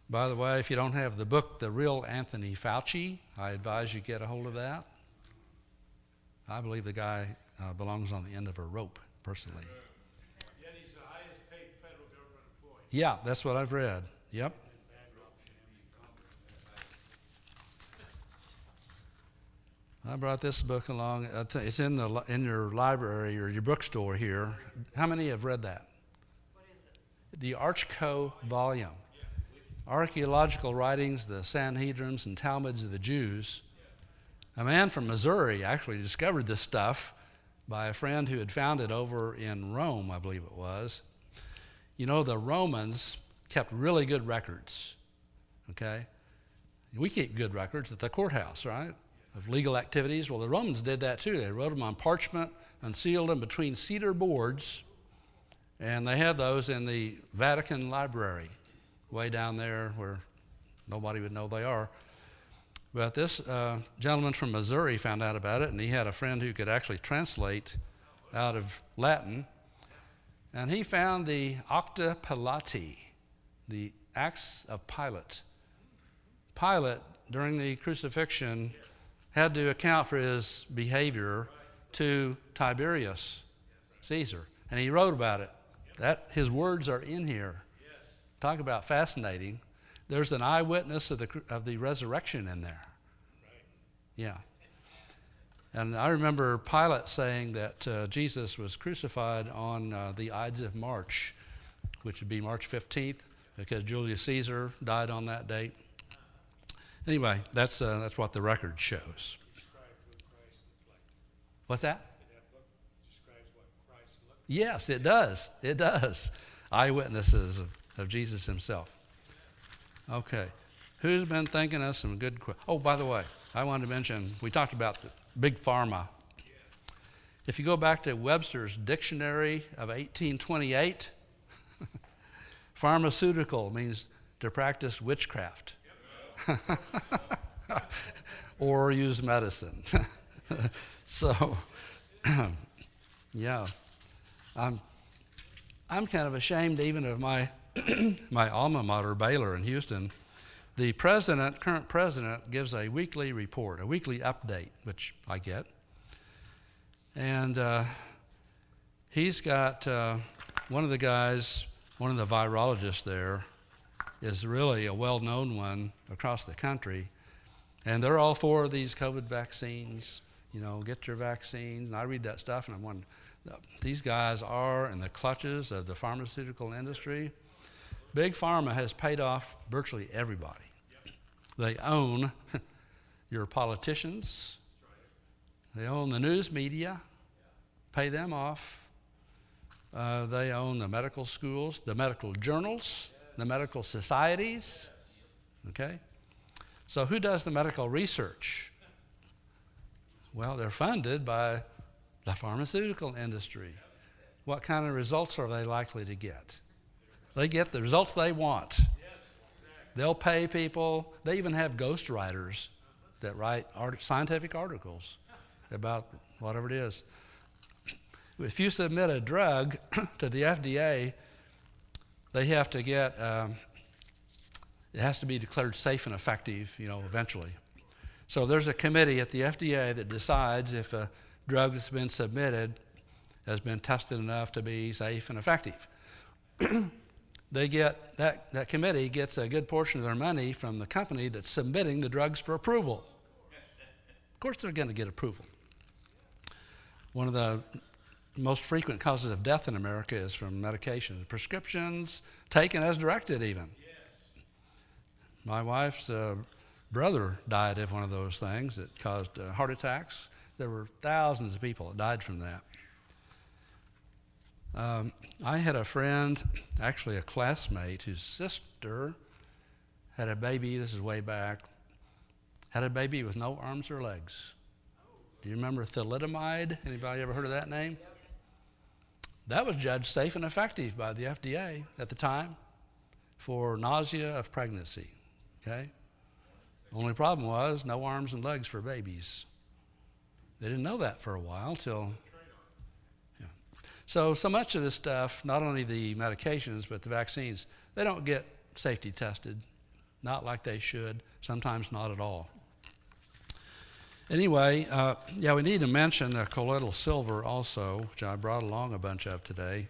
By the way, if you don't have the book, The Real Anthony Fauci, I advise you get a hold of that. I believe the guy uh, belongs on the end of a rope, personally. Yet he's the highest paid federal government employee. Yeah, that's what I've read. Yep. I brought this book along. It's in the in your library or your bookstore here. How many have read that? What is it? The Archko volume. Archaeological writings, the Sanhedrins and Talmuds of the Jews. A man from Missouri actually discovered this stuff by a friend who had found it over in Rome, I believe it was. You know, the Romans kept really good records, okay? We keep good records at the courthouse, right? Of legal activities. Well, the Romans did that too. They wrote them on parchment, and sealed them between cedar boards, and they had those in the Vatican Library, way down there where nobody would know they are. But this uh, gentleman from Missouri found out about it, and he had a friend who could actually translate out of Latin. And he found the Acta Pilati, the Acts of Pilate. Pilate, during the crucifixion, had to account for his behavior to Tiberius Caesar, and he wrote about it. That his words are in here. Talk about fascinating. There's an eyewitness of the of the resurrection in there. Yeah. And I remember Pilate saying that uh, Jesus was crucified on uh, the Ides of March, which would be March 15th, because Julius Caesar died on that date. Anyway, that's, uh, that's what the record shows. What's that? Yes, it does. It does. Eyewitnesses of, of Jesus himself. Okay. Who's been thinking of some good questions? Oh, by the way, I wanted to mention we talked about the big pharma. If you go back to Webster's Dictionary of 1828, pharmaceutical means to practice witchcraft or use medicine. so, yeah. I'm, I'm kind of ashamed even of my, my alma mater, Baylor in Houston. The president, current president, gives a weekly report, a weekly update, which I get. And uh, he's got uh, one of the guys, one of the virologists there, is really a well known one across the country. And they're all for these COVID vaccines. You know, get your vaccines. And I read that stuff and I'm wondering, these guys are in the clutches of the pharmaceutical industry. Big Pharma has paid off virtually everybody. They own your politicians, they own the news media, pay them off. Uh, they own the medical schools, the medical journals, the medical societies. Okay? So, who does the medical research? Well, they're funded by the pharmaceutical industry. What kind of results are they likely to get? They get the results they want. They'll pay people. They even have ghostwriters that write art- scientific articles about whatever it is. If you submit a drug to the FDA, they have to get, um, it has to be declared safe and effective, you know, eventually. So there's a committee at the FDA that decides if a drug that's been submitted has been tested enough to be safe and effective. they get that, that committee gets a good portion of their money from the company that's submitting the drugs for approval. Of course, they're going to get approval. One of the most frequent causes of death in America is from medication, prescriptions taken as directed, even. My wife's uh, brother died of one of those things that caused uh, heart attacks. There were thousands of people that died from that. Um, I had a friend, actually a classmate, whose sister had a baby. This is way back. Had a baby with no arms or legs. Do you remember thalidomide? Anybody ever heard of that name? That was judged safe and effective by the FDA at the time for nausea of pregnancy. Okay? Only problem was no arms and legs for babies. They didn't know that for a while till. So, so much of this stuff, not only the medications, but the vaccines, they don't get safety tested. Not like they should, sometimes not at all. Anyway, uh, yeah, we need to mention uh, colloidal silver also, which I brought along a bunch of today.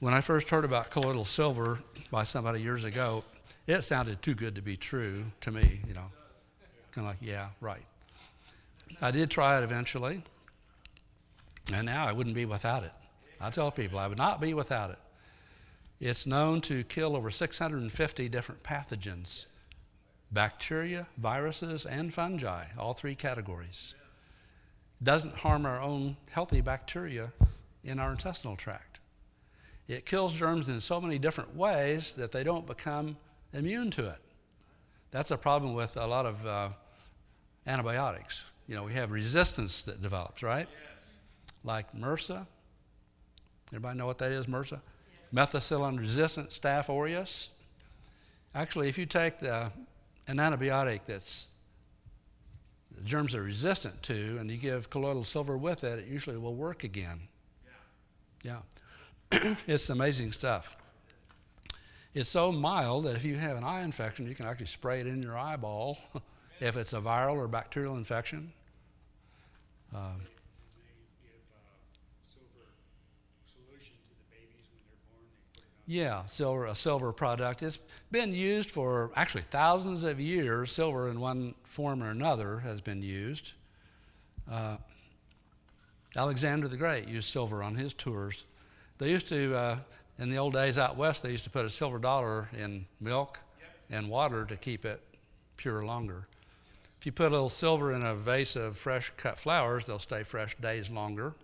When I first heard about colloidal silver by somebody years ago, it sounded too good to be true to me, you know. Kind of like, yeah, right. I did try it eventually, and now I wouldn't be without it. I tell people I would not be without it. It's known to kill over 650 different pathogens bacteria, viruses, and fungi, all three categories. Doesn't harm our own healthy bacteria in our intestinal tract. It kills germs in so many different ways that they don't become immune to it. That's a problem with a lot of uh, antibiotics. You know, we have resistance that develops, right? Like MRSA. Everybody know what that is, MRSA? Methicillin resistant Staph aureus. Actually, if you take the, an antibiotic that's the germs are resistant to, and you give colloidal silver with it, it usually will work again. Yeah. yeah. it's amazing stuff. It's so mild that if you have an eye infection, you can actually spray it in your eyeball if it's a viral or bacterial infection. Um, Yeah, silver, a silver product. It's been used for actually thousands of years. Silver, in one form or another, has been used. Uh, Alexander the Great used silver on his tours. They used to, uh, in the old days out west, they used to put a silver dollar in milk and water to keep it pure longer. If you put a little silver in a vase of fresh cut flowers, they'll stay fresh days longer.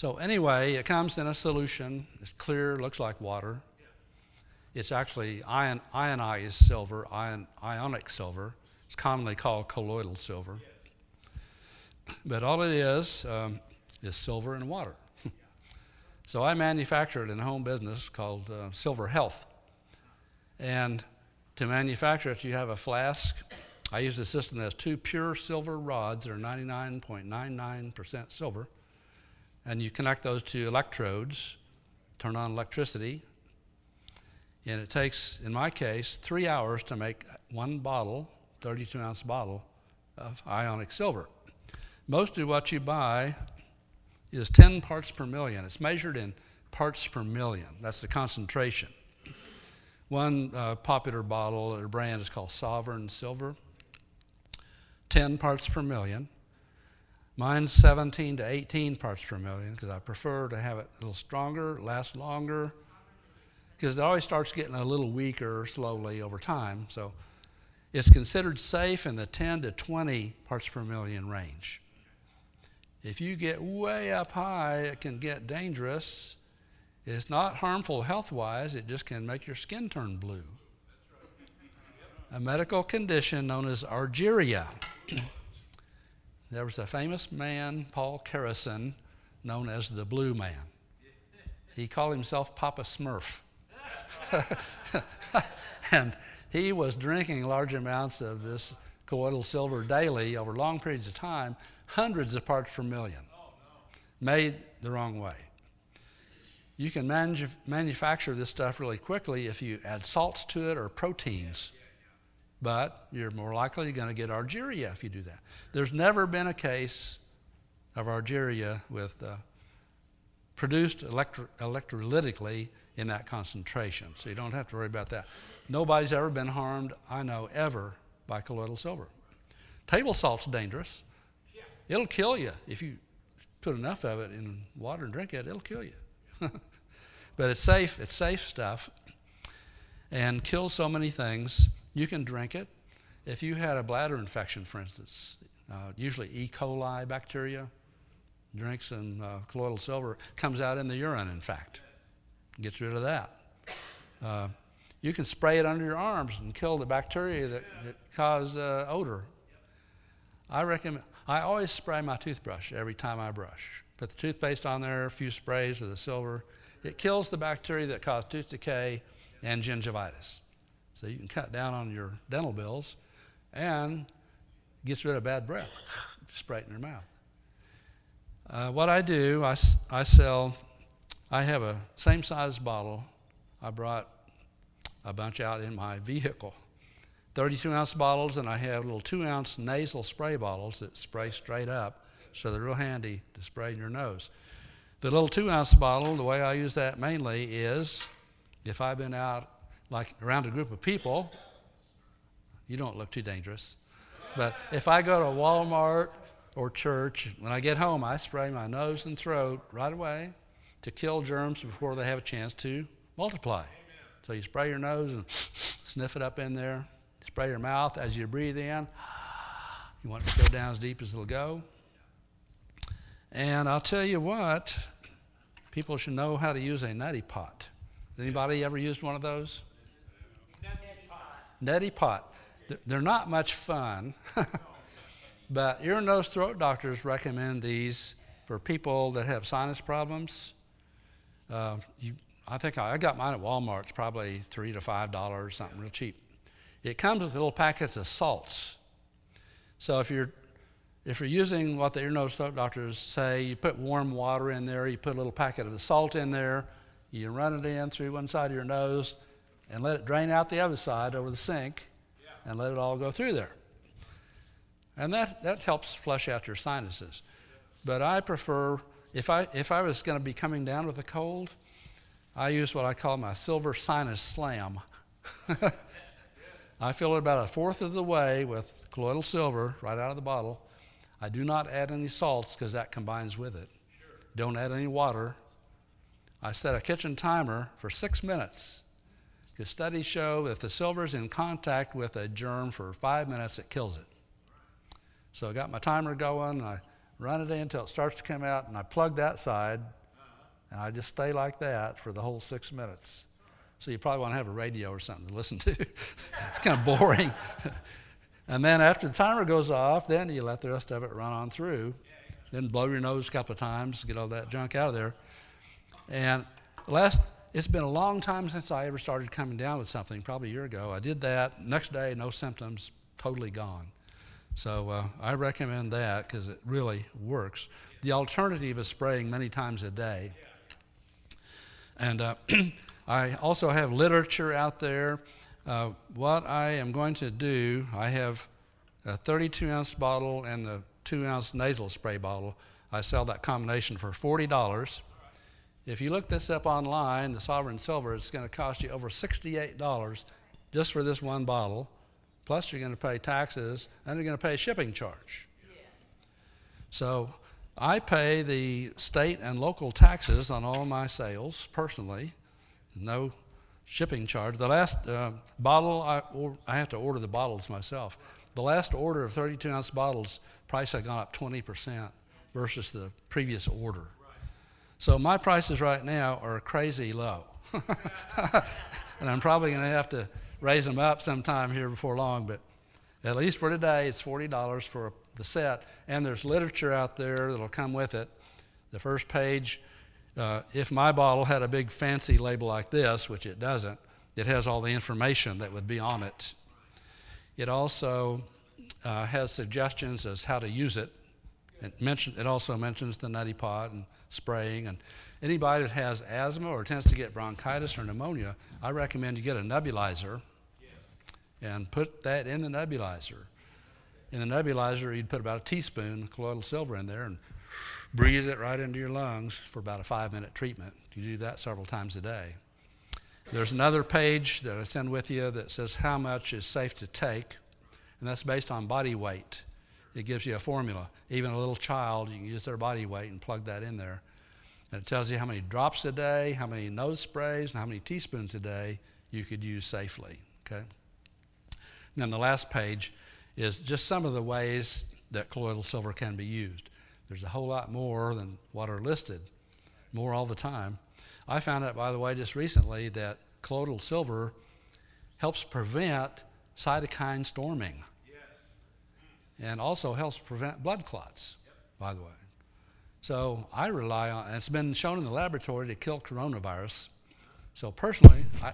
So, anyway, it comes in a solution. It's clear, looks like water. It's actually ion, ionized silver, ion, ionic silver. It's commonly called colloidal silver. But all it is um, is silver and water. so, I manufactured in a home business called uh, Silver Health. And to manufacture it, you have a flask. I use a system that has two pure silver rods that are 99.99% silver and you connect those to electrodes, turn on electricity, and it takes, in my case, three hours to make one bottle, 32 ounce bottle of ionic silver. Most of what you buy is 10 parts per million. It's measured in parts per million. That's the concentration. One uh, popular bottle or brand is called Sovereign Silver. 10 parts per million. Mine's 17 to 18 parts per million because I prefer to have it a little stronger, last longer, because it always starts getting a little weaker slowly over time. So it's considered safe in the 10 to 20 parts per million range. If you get way up high, it can get dangerous. It's not harmful health wise, it just can make your skin turn blue. A medical condition known as argyria. There was a famous man, Paul Karason, known as the Blue Man. He called himself Papa Smurf. and he was drinking large amounts of this colloidal silver daily over long periods of time, hundreds of parts per million, made the wrong way. You can manu- manufacture this stuff really quickly if you add salts to it or proteins but you're more likely going to get argyria if you do that. There's never been a case of argyria with uh, produced electro- electrolytically in that concentration. So you don't have to worry about that. Nobody's ever been harmed, I know, ever by colloidal silver. Table salt's dangerous. Yeah. It'll kill you if you put enough of it in water and drink it. It'll kill you. but it's safe. It's safe stuff, and kills so many things. You can drink it. If you had a bladder infection, for instance, uh, usually E. coli bacteria drinks some uh, colloidal silver, comes out in the urine. In fact, gets rid of that. Uh, you can spray it under your arms and kill the bacteria that, that cause uh, odor. I recommend. I always spray my toothbrush every time I brush. Put the toothpaste on there, a few sprays of the silver. It kills the bacteria that cause tooth decay and gingivitis. So you can cut down on your dental bills and gets rid of bad breath. Spray it in your mouth. Uh, what I do, I, I sell, I have a same size bottle. I brought a bunch out in my vehicle. 32 ounce bottles, and I have little two ounce nasal spray bottles that spray straight up, so they're real handy to spray in your nose. The little two ounce bottle, the way I use that mainly is if I've been out like around a group of people, you don't look too dangerous. But if I go to Walmart or church, when I get home, I spray my nose and throat right away to kill germs before they have a chance to multiply. So you spray your nose and sniff it up in there. Spray your mouth as you breathe in. You want it to go down as deep as it'll go. And I'll tell you what, people should know how to use a neti pot. Anybody ever used one of those? Neti pot. They're not much fun, but ear, nose, throat doctors recommend these for people that have sinus problems. Uh, you, I think I, I got mine at Walmart. It's probably three to five dollars, something real cheap. It comes with little packets of salts. So if you're if you're using what the ear, nose, throat doctors say, you put warm water in there, you put a little packet of the salt in there, you run it in through one side of your nose, and let it drain out the other side over the sink, and let it all go through there. And that, that helps flush out your sinuses. But I prefer, if I, if I was going to be coming down with a cold, I use what I call my silver sinus slam. I fill it about a fourth of the way with colloidal silver right out of the bottle. I do not add any salts because that combines with it. Sure. Don't add any water. I set a kitchen timer for six minutes because studies show if the silver is in contact with a germ for five minutes, it kills it. So I got my timer going, I run it in until it starts to come out, and I plug that side, and I just stay like that for the whole six minutes. So you probably want to have a radio or something to listen to. it's kind of boring. and then after the timer goes off, then you let the rest of it run on through. Then blow your nose a couple of times, get all that junk out of there. And last, it's been a long time since I ever started coming down with something, probably a year ago. I did that. Next day, no symptoms, totally gone. So uh, I recommend that because it really works. The alternative is spraying many times a day. And uh, I also have literature out there. Uh, what I am going to do, I have a 32 ounce bottle and the 2 ounce nasal spray bottle. I sell that combination for $40. If you look this up online, the Sovereign Silver, it's going to cost you over $68 just for this one bottle. Plus, you're going to pay taxes and you're going to pay a shipping charge. Yeah. So, I pay the state and local taxes on all my sales personally no shipping charge. The last uh, bottle, I, or, I have to order the bottles myself. The last order of 32 ounce bottles, price had gone up 20% versus the previous order. So my prices right now are crazy low. and I'm probably going to have to raise them up sometime here before long, but at least for today, it's $40 for the set. And there's literature out there that'll come with it. The first page uh, if my bottle had a big fancy label like this, which it doesn't, it has all the information that would be on it. It also uh, has suggestions as how to use it. It, mention, it also mentions the neti pot and spraying. And anybody that has asthma or tends to get bronchitis or pneumonia, I recommend you get a nebulizer and put that in the nebulizer. In the nebulizer, you'd put about a teaspoon of colloidal silver in there and breathe it right into your lungs for about a five minute treatment. You do that several times a day. There's another page that I send with you that says how much is safe to take, and that's based on body weight. It gives you a formula. Even a little child, you can use their body weight and plug that in there. And it tells you how many drops a day, how many nose sprays, and how many teaspoons a day you could use safely. Okay? And then the last page is just some of the ways that colloidal silver can be used. There's a whole lot more than what are listed, more all the time. I found out, by the way, just recently that colloidal silver helps prevent cytokine storming and also helps prevent blood clots, by the way. So I rely on, and it's been shown in the laboratory to kill coronavirus. So personally, I,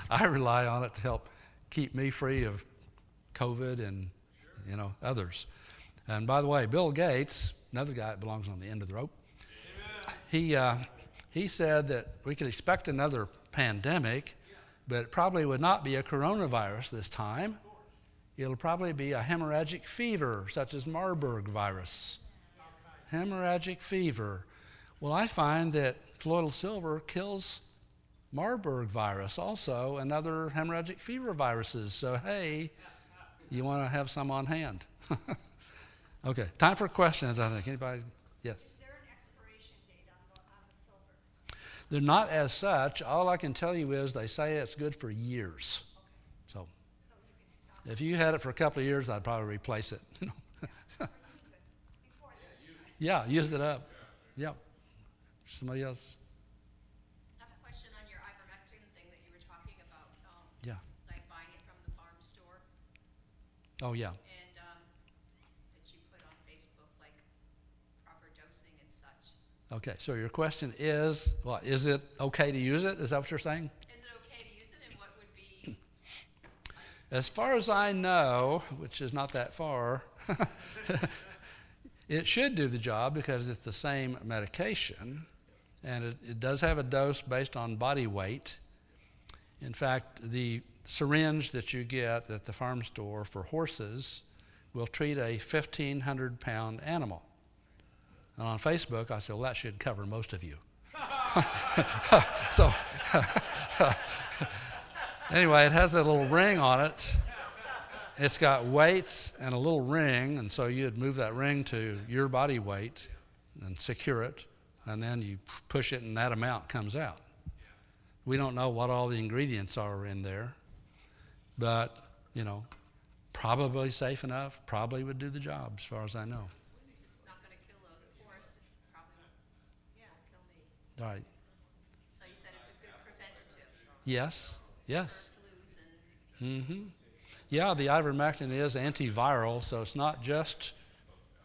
I rely on it to help keep me free of COVID and you know others. And by the way, Bill Gates, another guy that belongs on the end of the rope, he uh, he said that we could expect another pandemic, but it probably would not be a coronavirus this time. It'll probably be a hemorrhagic fever, such as Marburg virus. Hemorrhagic fever. Well, I find that colloidal silver kills Marburg virus also and other hemorrhagic fever viruses. So, hey, you want to have some on hand. okay, time for questions, I think. Anybody? Yes. Is there an expiration date on the, on the silver? They're not as such. All I can tell you is they say it's good for years. So, So you can stop if you had it for a couple of years, I'd probably replace it. or use it before then. yeah, use it up. Yep. Somebody else? I have a question on your ivermectin thing that you were talking about, um, Yeah. like buying it from the farm store Oh, yeah. and, um, that you put on Facebook, like proper dosing and such. Okay, so your question is, what, is it okay to use it? Is that what you're saying? Is it okay to use it and what would be, As far as I know, which is not that far, it should do the job because it's the same medication and it, it does have a dose based on body weight. In fact, the syringe that you get at the farm store for horses will treat a 1,500 pound animal. And on Facebook, I said, well, that should cover most of you. so, anyway, it has that little ring on it. It's got weights and a little ring, and so you'd move that ring to your body weight and secure it, and then you push it, and that amount comes out. We don't know what all the ingredients are in there, but you know, probably safe enough. Probably would do the job, as far as I know. it's not gonna kill a horse, it probably won't Yeah. kill me. All right. So you said it's a good preventative Yes. Yes. for flus and, hmm Yeah, the ivermectin is antiviral, so it's not just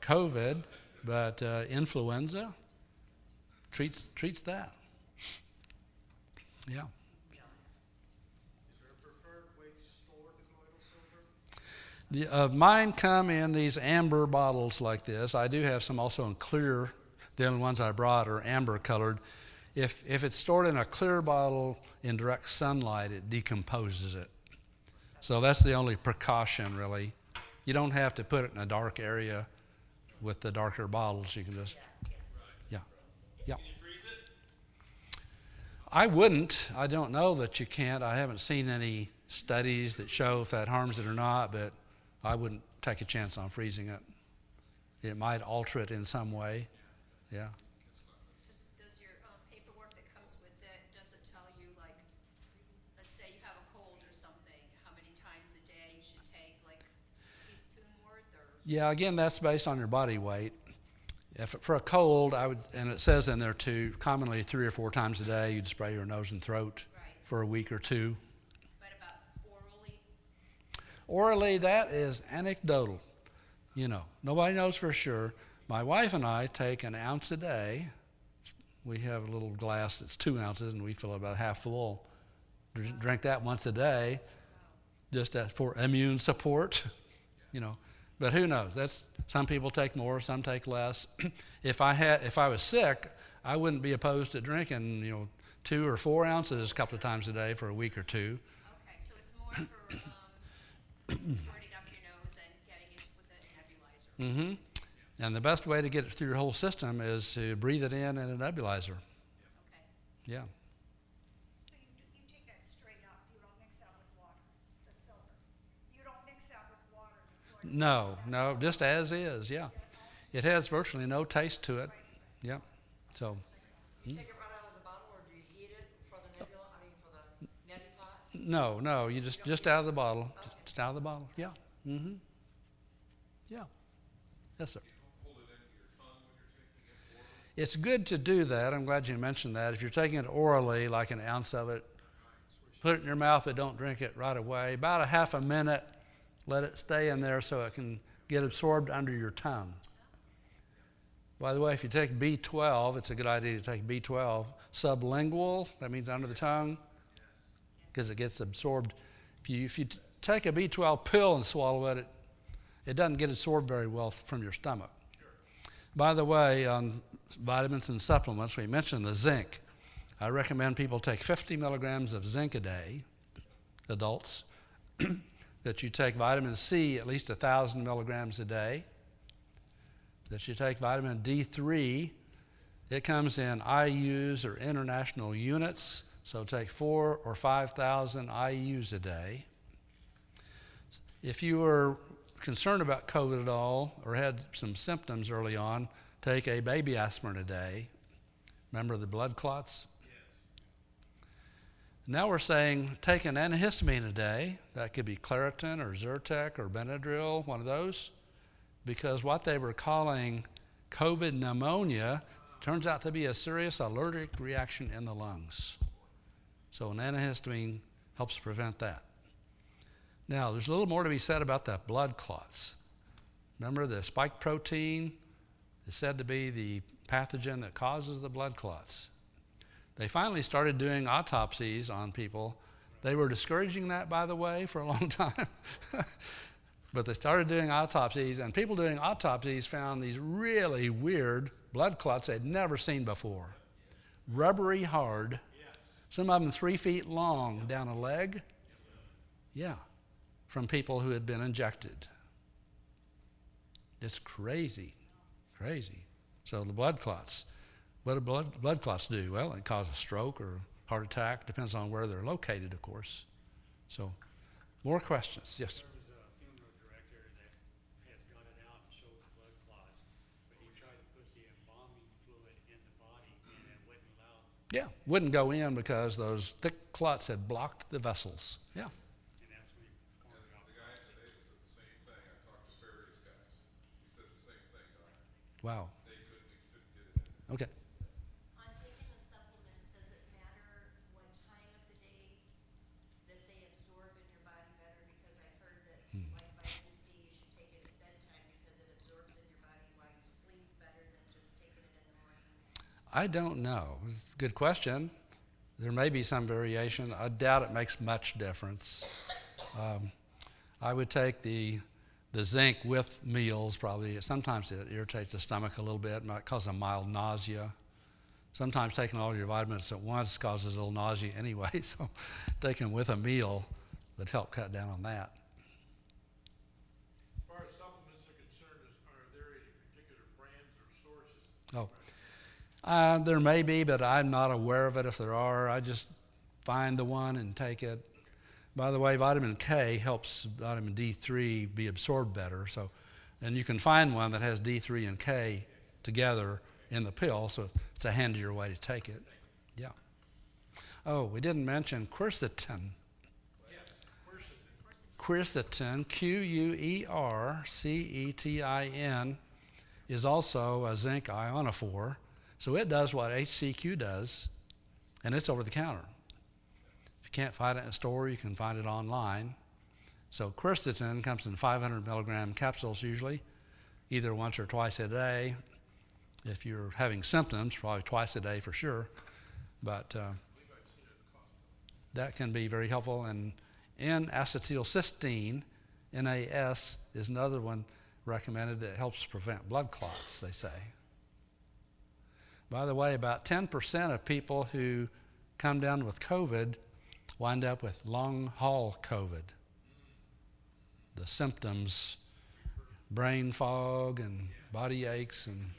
COVID, but uh, influenza treats treats that. Yeah. Is there a preferred way to store the colloidal silver? The, uh, mine come in these amber bottles like this. I do have some also in clear. The only ones I brought are amber colored. If, if it's stored in a clear bottle in direct sunlight, it decomposes it. So that's the only precaution, really. You don't have to put it in a dark area with the darker bottles. You can just, yeah, yeah. I wouldn't. I don't know that you can't. I haven't seen any studies that show if that harms it or not, but I wouldn't take a chance on freezing it. It might alter it in some way. Yeah. does, does your, um, paperwork that comes with it, does it tell you like, let's say you have a cold or something, how many times a day you should take, like a teaspoon worth or? Yeah, again, that's based on your body weight. If for a cold, I would, and it says in there too, commonly three or four times a day, you'd spray your nose and throat Right. for a week or two. What about orally? Orally, that is anecdotal. You know, nobody knows for sure. My wife and I take an ounce a day. We have a little glass that's two ounces, and we fill it about half full. Dr- Drink that once a day, just for immune support. You know, but who knows? That's some people take more, some take less. if I had, if I was sick, I wouldn't be opposed to drinking, you know, two or four ounces a couple of times a day for a week or two. Okay, so it's more for, um, squirting up your nose and getting into with a nebulizer. Mm-hmm. And the best way to get it through your whole system is to breathe it in in a nebulizer. Okay. Yeah. So you, do- you take that straight up, you don't mix that with water, the silver? You don't mix that with water before you? No, no, just as is, yeah. It has virtually no taste to it. Yeah. So, You take it right out of the bottle, or do you heat it for the nebula, I mean, for the neti pot? no, no, you just just out of the bottle. Just out of the bottle. Yeah. Mhm. Yeah. Yes, sir. It into your tongue when you're taking it orally. It's good to do that. I'm glad you mentioned that. If you're taking it orally, like an ounce of it, put it in your mouth, but don't drink it right away. About a half a minute, let it stay in there so it can get absorbed under your tongue. By the way, if you take B12, it's a good idea to take B12 sublingual, that means under the tongue, because it gets absorbed. If you, if you take a B12 pill and swallow it, it, it doesn't get absorbed very well from your stomach. By the way, on vitamins and supplements, we mentioned the zinc. I recommend people take 50 milligrams of zinc a day, adults, that you take vitamin C at least 1,000 milligrams a day, that you take vitamin D3. It comes in IUs or international units, so take four or 5,000 IUs a day. If you were concerned about COVID at all or had some symptoms early on, take a baby aspirin a day. Remember the blood clots? Now we're saying take an antihistamine a day. That could be Claritin or Zyrtec or Benadryl, one of those, because what they were calling COVID pneumonia turns out to be a serious allergic reaction in the lungs. So an antihistamine helps prevent that. Now, there's a little more to be said about the blood clots. Remember, the spike protein is said to be the pathogen that causes the blood clots. They finally started doing autopsies on people. They were discouraging that, by the way, for a long time. but they started doing autopsies, and people doing autopsies found these really weird blood clots they'd never seen before. Rubbery hard, some of them three feet long down a leg. Yeah, from people who had been injected. It's crazy, crazy. So the blood clots. What do blood, blood clots do? Well, it causes a stroke or heart attack, depends on where they're located, of course. So, more questions? Yes. There was a funeral director that has gone it out and the blood clots, but he tried to put the embalming fluid in the body and it wouldn't allow, Yeah, wouldn't go in because those thick clots had blocked the vessels. Yeah. and that's when he performed it. The guy today said the same thing. I talked to various guys. He said the same thing, Doctor. Wow. They couldn't, they couldn't get it in. Okay. On taking the supplements, does it matter what time of the day that they absorb in your body better? Because I've heard that, like vitamin C, you should take it at bedtime because it absorbs in your body while you sleep better than just taking it in the morning. I don't know. Good question. There may be some variation. I doubt it makes much difference. Um, I would take the the zinc with meals probably. Sometimes it irritates the stomach a little bit, might cause a mild nausea. Sometimes taking all your vitamins at once causes a little nausea anyway, so taking with a meal would help cut down on that. As far as supplements are concerned, is, are there any particular brands or sources? Oh, uh, there may be, but I'm not aware of it. If there are, I just find the one and take it. By the way, vitamin K helps vitamin D3 be absorbed better. So, and you can find one that has D3 and K together in the pill, so it's a handier way to take it. Yeah. Oh, we didn't mention quercetin. Quercetin, Q U E R C E T I N, is also a zinc ionophore. So it does what HCQ does, and it's over the counter. If you can't find it in a store, you can find it online. So quercetin comes in 500 milligram capsules usually, either once or twice a day. If you're having symptoms, probably twice a day for sure. But uh, that can be very helpful. And N-acetylcysteine, NAS, is another one recommended that helps prevent blood clots, they say. By the way, about 10% of people who come down with COVID wind up with long haul COVID. The symptoms brain fog and body aches and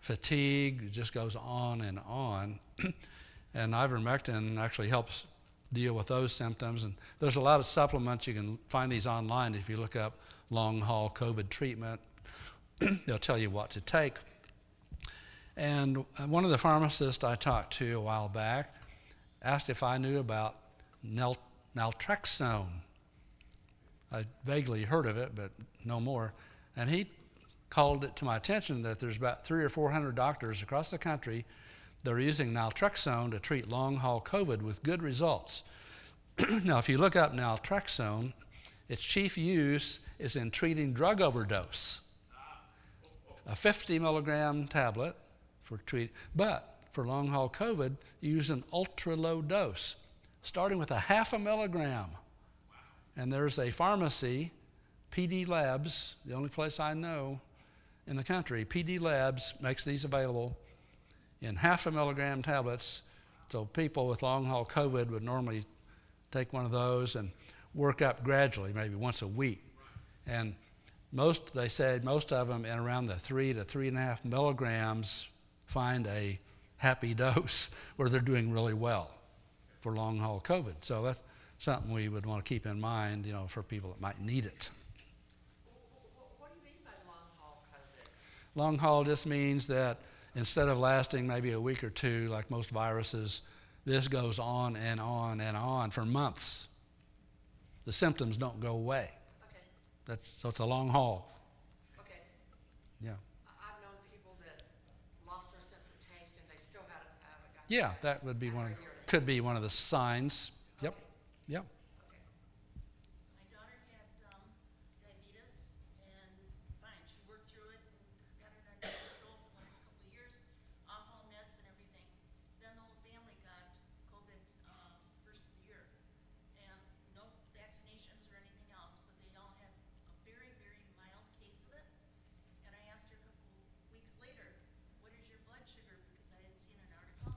fatigue. Just goes on and on. and ivermectin actually helps deal with those symptoms. And there's a lot of supplements. You can find these online if you look up long haul COVID treatment. They'll tell you what to take. And uh, one of the pharmacists I talked to a while back asked if I knew about nal- naltrexone. I vaguely heard of it, but no more. And he called it to my attention that there's about three or four hundred doctors across the country that are using naltrexone to treat long haul COVID with good results. now, if you look up naltrexone, its chief use is in treating drug overdose. A 50 milligram tablet for treat, but for long haul COVID, you use an ultra low dose, starting with a half a milligram. And there's a pharmacy, PD Labs, the only place I know in the country, PD Labs makes these available in half a milligram tablets. So people with long haul COVID would normally take one of those and work up gradually, maybe once a week. And most, they said, most of them in around the three to three and a half milligrams find a happy dose where they're doing really well for long haul COVID. So that's something we would want to keep in mind, you know, for people that might need it. What, do you mean by long haul COVID? Long haul just means that instead of lasting maybe a week or two, like most viruses, this goes on and on and on for months. The symptoms don't go away. Okay, That's, so it's a long haul. okay. Yeah. I- I've known people that lost their sense of taste and they still haven't, haven't got. Yeah, that would be one. Of, could be one of the signs. Yep. Yep. Okay. My daughter had um, diabetes, and fine, she worked through it and got it under control for the last couple of years, off all meds and everything. Then the whole family got COVID uh, first of the year, and no vaccinations or anything else, but they all had a very, very mild case of it. And I asked her a couple weeks later, "What is your blood sugar?" Because I had seen an article.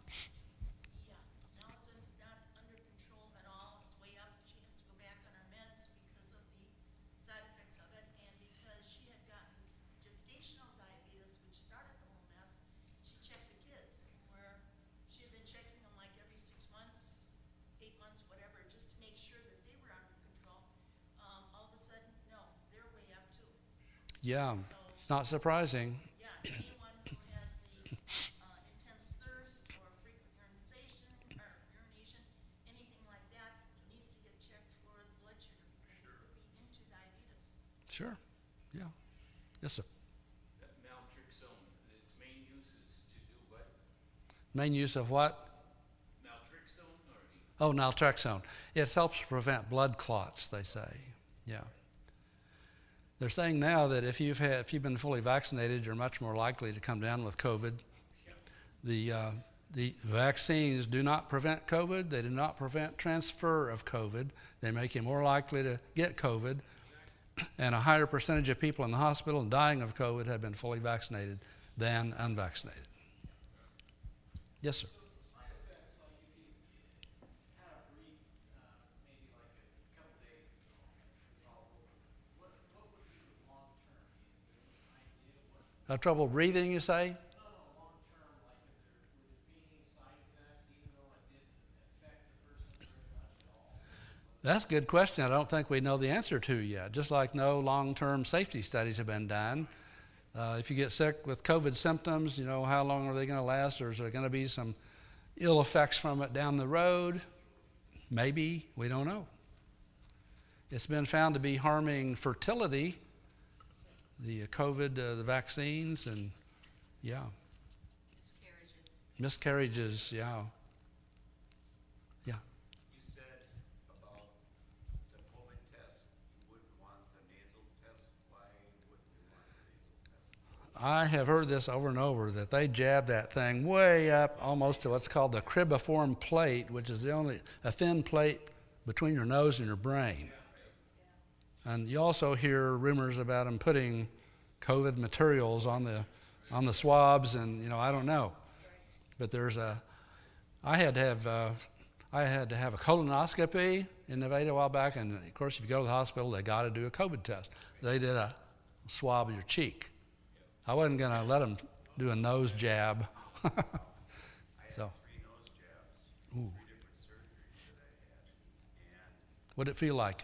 Yeah, now it's un- not under control at all, it's way up, she has to go back on her meds because of the side effects of it, and because she had gotten gestational diabetes, which started the whole mess, she checked the kids, where she had been checking them like every six months, eight months, whatever, just to make sure that they were under control. Um, all of a sudden, no, they're way up too. Yeah. It's not surprising. Yeah, anyone who has the uh, intense thirst or frequent urination, or urination, anything like that, needs to get checked for the blood sugar because it could be into diabetes. Sure. Yeah. Yes, sir. That naltrexone, its main use is to do what? Main use of what? Naltrexone or? Oh, naltrexone. It helps prevent blood clots, they say. Yeah. They're saying now that if you've had, if you've been fully vaccinated, you're much more likely to come down with COVID. The uh, the vaccines do not prevent COVID. They do not prevent transfer of COVID. They make you more likely to get COVID. And a higher percentage of people in the hospital and dying of COVID have been fully vaccinated than unvaccinated. Yes, sir. Side effects, like if you had a brief, uh, maybe like a couple days is all, is all over, what, what would be the long term? Is there any idea what, Uh, trouble breathing, you say? no, no, long term, like if there, would it be any side effects even though it didn't affect the person very much at all? That's a good question. I don't think we know the answer to yet. Just like no long-term safety studies have been done. Uh, if you get sick with COVID symptoms, you know how long are they going to last, or is there going to be some ill effects from it down the road? Maybe we don't know. It's been found to be harming fertility, the uh, COVID, uh, the vaccines, and yeah, Miscarriages. miscarriages. Yeah, yeah. You said about the COVID test, you wouldn't want the nasal test. Why wouldn't you want the nasal test? I have heard this over and over that they jab that thing way up almost to what's called the cribriform plate, which is the only a thin plate between your nose and your brain. And you also hear rumors about them putting COVID materials on the on the swabs, and you know I don't know, but there's a. I had to have uh, I had to have a colonoscopy in Nevada a while back, and of course if you go to the hospital, they got to do a COVID test. They did a swab of your cheek. I wasn't going to let them do a nose jab. So. And What'd it feel like?